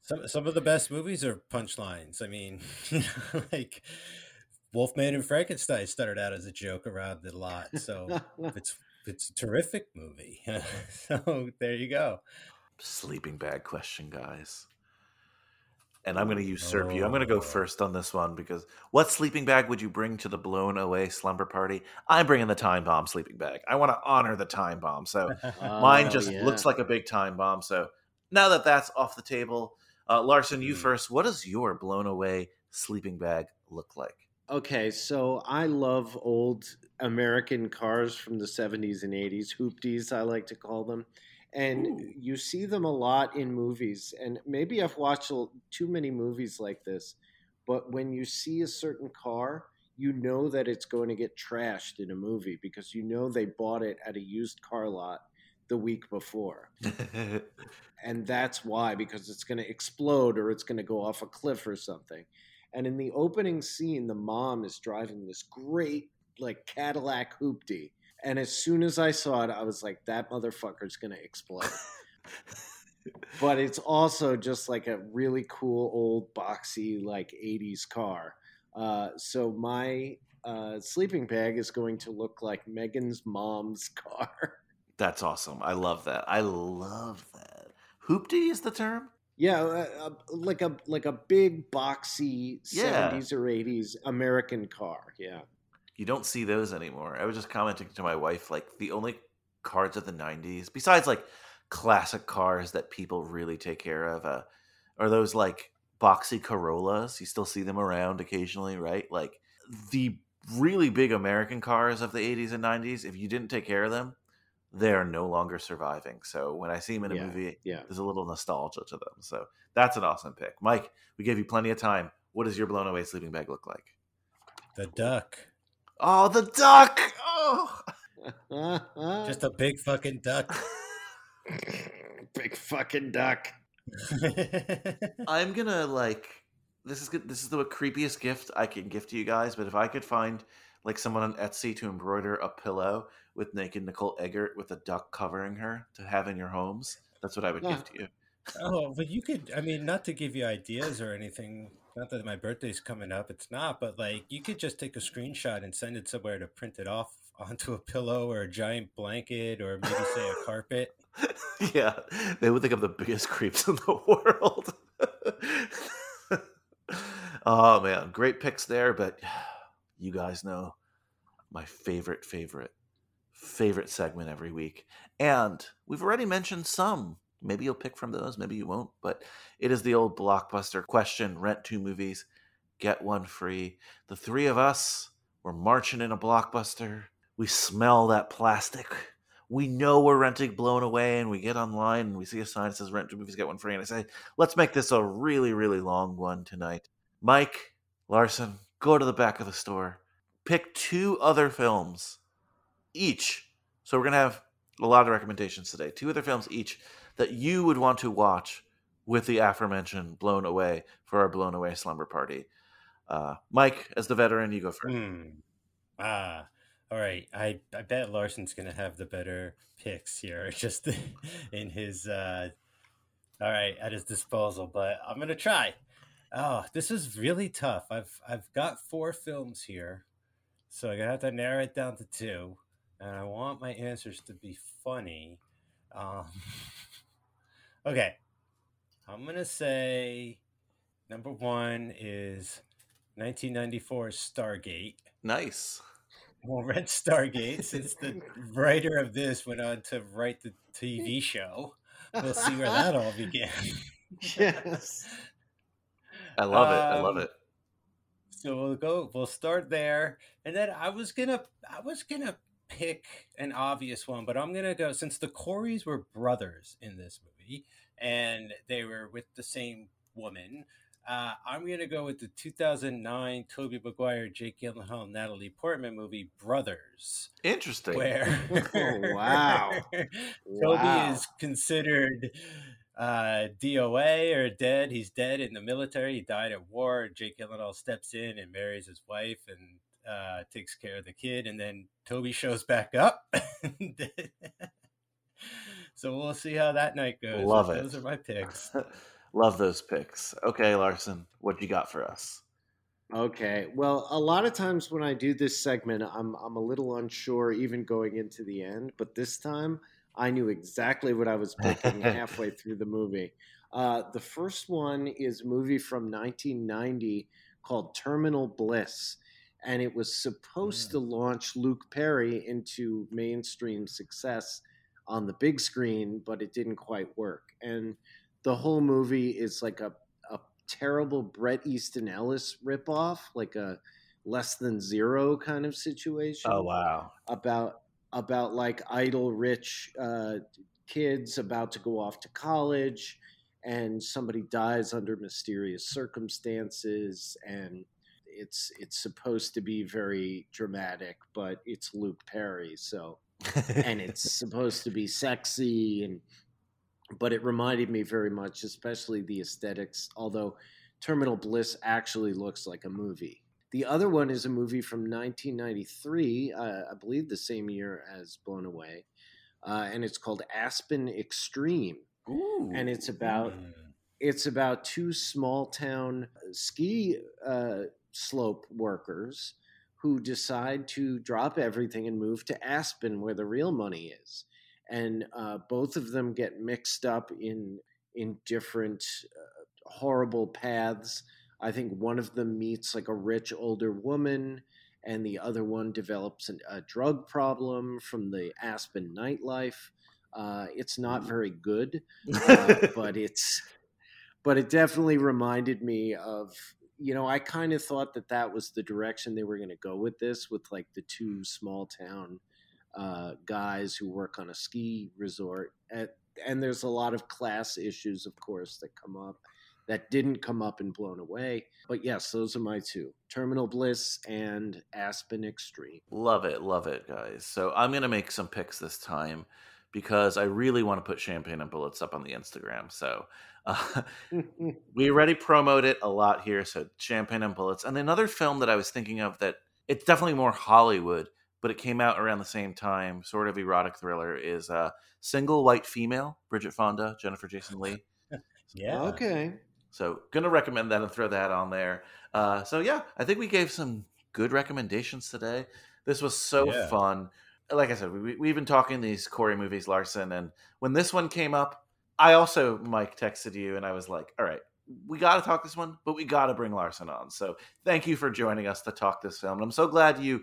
Some some of the best movies are punchlines. I mean, like Wolfman and Frankenstein started out as a joke around it a lot. So it's it's a terrific movie. so there you go. sleeping bag question, guys. And I'm going to usurp you. I'm going to go Oh. first on this one because what sleeping bag would you bring to the blown away slumber party? I'm bringing the time bomb sleeping bag. I want to honor the time bomb. So mine Oh, just yeah. looks like a big time bomb. So now that that's off the table, uh, Larson, you Mhm. first. What does your blown away sleeping bag look like? Okay, so I love old American cars from the 70s and 80s, hoopties, I like to call them. And Ooh. you see them a lot in movies. And maybe I've watched too many movies like this, but when you see a certain car, you know that it's going to get trashed in a movie because you know they bought it at a used car lot the week before. and that's why because it's going to explode or it's going to go off a cliff or something and in the opening scene the mom is driving this great like cadillac hoopty and as soon as i saw it i was like that motherfucker's going to explode but it's also just like a really cool old boxy like 80s car uh, so my uh, sleeping bag is going to look like megan's mom's car That's awesome. I love that. I love that. Hoopty is the term? Yeah, uh, uh, like a like a big boxy Yeah. seventies or eighties American car. Yeah, You don't see those anymore. I was just commenting to my wife, like the only cars of the '90s, besides like classic cars that people really take care of, uh, are those like boxy Corollas. You still see them around occasionally, right? Like the really big American cars of the 80s and 90s, if you didn't take care of them, they're no longer surviving. So when I see them in a Yeah, movie, yeah. there's a little nostalgia to them. So that's an awesome pick. Mike, we gave you plenty of time. What does your blown away sleeping bag look like? The duck. Oh, the duck! Oh, Just a big fucking duck. big fucking duck. I'm gonna like this is good. This is the creepiest gift I can gift to you guys. But if I could find like someone on Etsy to embroider a pillow with naked Nicole Eggert with a duck covering her to have in your homes, that's what I would Yeah. to you. oh, but you could, I mean, not to give you ideas or anything. Not that my birthday's coming up, it's not, but like you could just take a screenshot and send it somewhere to print it off onto a pillow or a giant blanket or maybe say a carpet. yeah, they would think I'm the biggest creeps in the world. oh man, great picks there, but you guys know my favorite, favorite, favorite segment every week. And we've already mentioned some. Maybe you'll pick from those, maybe you won't, but it is the old blockbuster question rent two movies, get one free. The three of us, we're marching in a blockbuster. We smell that plastic we know we're renting blown away and we get online and we see a sign that says rent two movies get one free and i say let's make this a really really long one tonight mike larson go to the back of the store pick two other films each so we're going to have a lot of recommendations today two other films each that you would want to watch with the aforementioned blown away for our blown away slumber party uh, mike as the veteran you go first Hmm. Ah. All right. I, I bet Larson's gonna have the better picks here, just in his uh all right, at his disposal, but I'm gonna try. Oh, this is really tough. I've I've got four films here, so I'm gonna have to narrow it down to two. And I want my answers to be funny. Um Okay. I'm gonna say number one is 1994 Stargate. nice Well, Red Stargate, since the writer of this went on to write the TV show, we'll see where that all began. Yes. i love it i love Um, it So we'll go. We'll start there, and then I was gonna. I was gonna pick an obvious one, but I'm gonna go since the Coreys were brothers in this movie, and they were with the same woman. Uh, I'm gonna go with the 2009 Tobey Maguire, Jake Gyllenhaal, Natalie Portman movie Brothers. interesting Where? Oh, wow. Tobey Wow. is considered uh, DOA or dead. He's dead in the military. He died at war. Jake Gyllenhaal steps in and marries his wife and uh, takes care of the kid. And then Tobey shows back up. so we'll see how that night goes. Love But it. Those are my picks. Love those picks. Okay, Larson, what you got for us? Okay. Well, a lot of times when I do this segment, I'm I'm a little unsure even going into the end, but this time I knew exactly what I was picking halfway through the movie. Uh, the first one is a movie from 1990 called Terminal Bliss, and it was supposed Mm. to launch Luke Perry into mainstream success on the big screen, but it didn't quite work. And the whole movie is like a a terrible Bret Easton Ellis ripoff, like a less than zero kind of situation Oh wow. about about like idle rich uh, kids about to go off to college and somebody dies under mysterious circumstances and it's it's supposed to be very dramatic but it's Luke Perry so and it's supposed to be sexy and but it reminded me very much especially the aesthetics although terminal bliss actually looks like a movie the other one is a movie from 1993 uh, i believe the same year as blown away uh, and it's called aspen extreme Ooh. and it's about Mm. it's about two small town ski uh, slope workers who decide to drop everything and move to Aspen, where the real money is. And uh, both of them get mixed up in in different uh, horrible paths. I think one of them meets like a rich older woman, and the other one develops an, a drug problem from the Aspen nightlife. Uh, it's not very good, uh, but it's but it definitely reminded me of you know I kind of thought that that was the direction they were going to go with this, with like the two small town uh, guys who work on a ski resort, and, and there's a lot of class issues, of course, that come up that didn't come up and Blown Away. But yes, those are my two Terminal Bliss and Aspen Extreme. Love it, love it, guys. So I'm gonna make some picks this time because I really want to put Champagne and Bullets up on the Instagram. So uh, we already promoted it a lot here. So Champagne and Bullets, and another film that I was thinking of that it's definitely more Hollywood, but it came out around the same time, sort of erotic thriller, is uh, Single White Female, Bridget Fonda, Jennifer Jason Lee. Yeah. Okay. So gonna recommend that and throw that on there. Uh, so yeah, I think we gave some good recommendations today. This was so Yeah. fun. Like I said, we, we've been talking these Corey movies, Larson, and when this one came up, I also Mike texted you and I was like, all right, we got to talk this one, but we got to bring Larson on. So thank you for joining us to talk this film. And I'm so glad you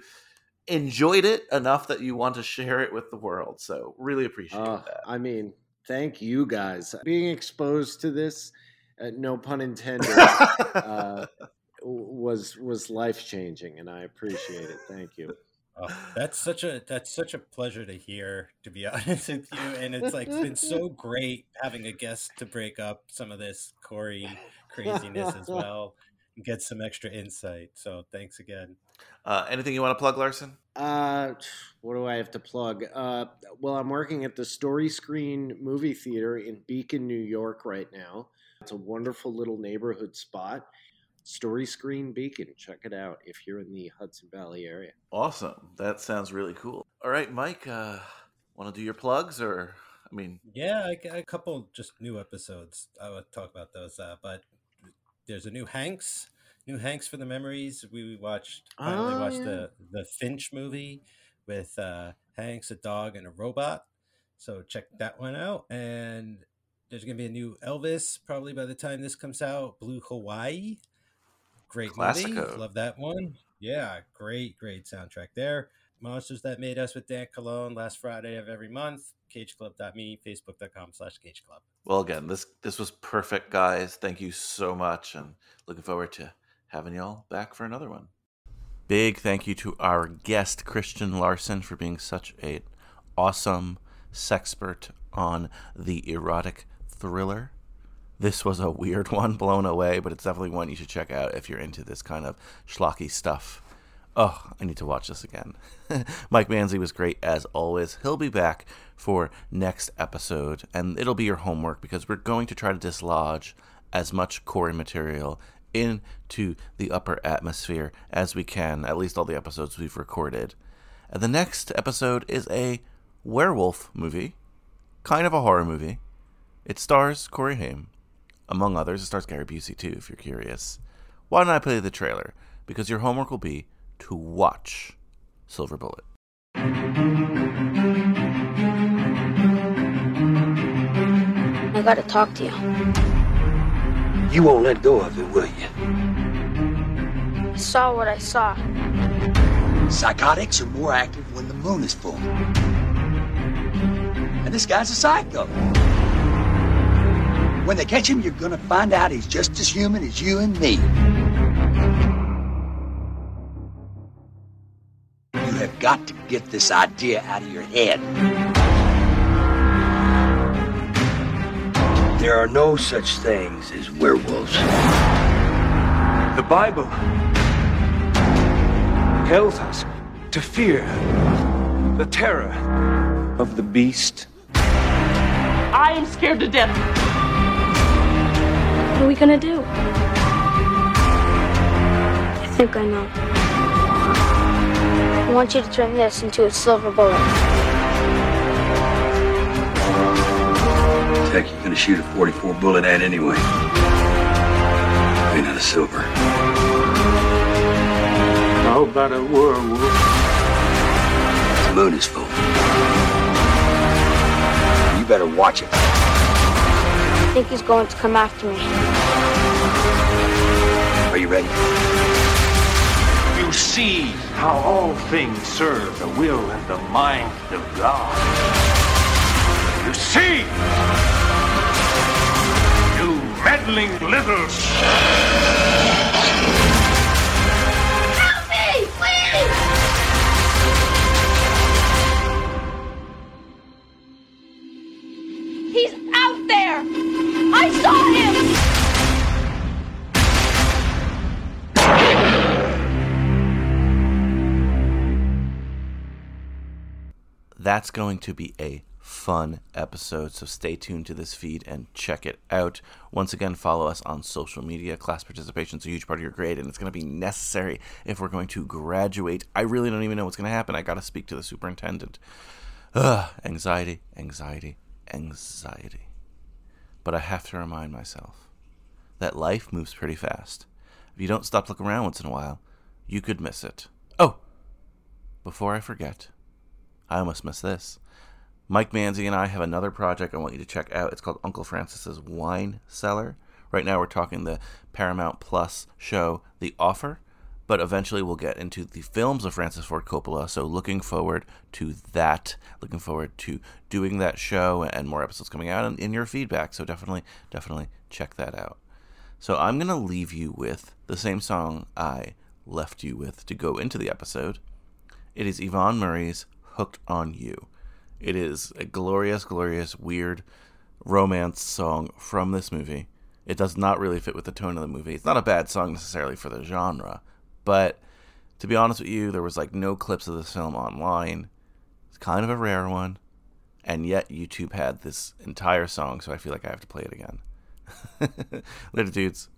enjoyed it enough that you want to share it with the world. So really appreciate Uh, that. I mean, thank you guys. Being exposed to this, uh, no pun intended, uh, was was life changing, and I appreciate it. Thank you. Oh, that's such a that's such a pleasure to hear, to be honest with you. And it's like it's been so great having a guest to break up some of this Corey craziness as well and get some extra insight. So thanks again. Uh, anything you want to plug, Larson? Uh, what do I have to plug? Uh, well, I'm working at the Story Screen Movie Theater in Beacon, New York, right now. It's a wonderful little neighborhood spot. Story Screen Beacon. Check it out if you're in the Hudson Valley area. Awesome. That sounds really cool. All right, Mike, uh, want to do your plugs or, I mean, Yeah, I got a couple just new episodes. I will talk about those. Uh, but there's a new Hanks, new Hanks for the memories. We watched finally Oh, watched yeah. the the Finch movie with uh, Hanks, a dog, and a robot. So check that one out. And there's gonna be a new Elvis probably by the time this comes out. Blue Hawaii, great movie. Love that one. Yeah, great, great soundtrack there. Monsters That Made Us with Dan Cologne last Friday of every month. CageClub.me, Facebook.com slash CageClub. well, again, this this was perfect, guys. Thank you so much, and looking forward to having y'all back for another one. Big thank you to our guest Christian Larson for being such a awesome sexpert on the erotic thriller. This was a weird one, blown away, but it's definitely one you should check out if you're into this kind of schlocky stuff. Oh, I need to watch this again. Mike Manzi was great as always. He'll be back for next episode, and it'll be your homework because we're going to try to dislodge as much Corey material into the upper atmosphere as we can, at least all the episodes we've recorded. And the next episode is a werewolf movie, kind of a horror movie. It stars Corey Haim, among others. It stars Gary Busey too, if you're curious. Why don't I play the trailer? Because your homework will be to watch Silver Bullet. I gotta talk to you. You won't let go of it, will you? I saw what I saw. Psychotics are more active when the moon is full. And this guy's a psycho. When they catch him, you're gonna find out he's just as human as you and me. You have got to get this idea out of your head. There are no such things as werewolves. The Bible tells us to fear the terror of the beast. I am scared to death. What are we gonna do? I think I know. I want you to turn this into a silver bullet. Heck, you're gonna shoot a 44 bullet at anyway. Ain't not a silver. How about a werewolf? The moon is full. You better watch it. I think he's going to come after me. Are you ready? You see how all things serve the will and the mind of God. You see? You meddling little. That's going to be a fun episode, so stay tuned to this feed and check it out. Once again, follow us on social media. Class participation is a huge part of your grade, and it's going to be necessary if we're going to graduate. I really don't even know what's going to happen. I got to speak to the superintendent. Ugh, anxiety, anxiety, anxiety. But I have to remind myself that life moves pretty fast. If you don't stop looking around once in a while, you could miss it. Oh, before I forget, I almost missed this. Mike Manzi and I have another project I want you to check out. It's called Uncle Francis's Wine Cellar. Right now, we're talking the Paramount Plus show, The Offer, but eventually we'll get into the films of Francis Ford Coppola. So, looking forward to that. Looking forward to doing that show and more episodes coming out and in your feedback. So, definitely, definitely check that out. So, I'm going to leave you with the same song I left you with to go into the episode. It is Yvonne Murray's Hooked on You. It is a glorious, glorious, weird romance song from this movie. It does not really fit with the tone of the movie. It's not a bad song necessarily for the genre, but to be honest with you, there was like no clips of this film online. It's kind of a rare one, and yet YouTube had this entire song, so I feel like I have to play it again. Later, dudes.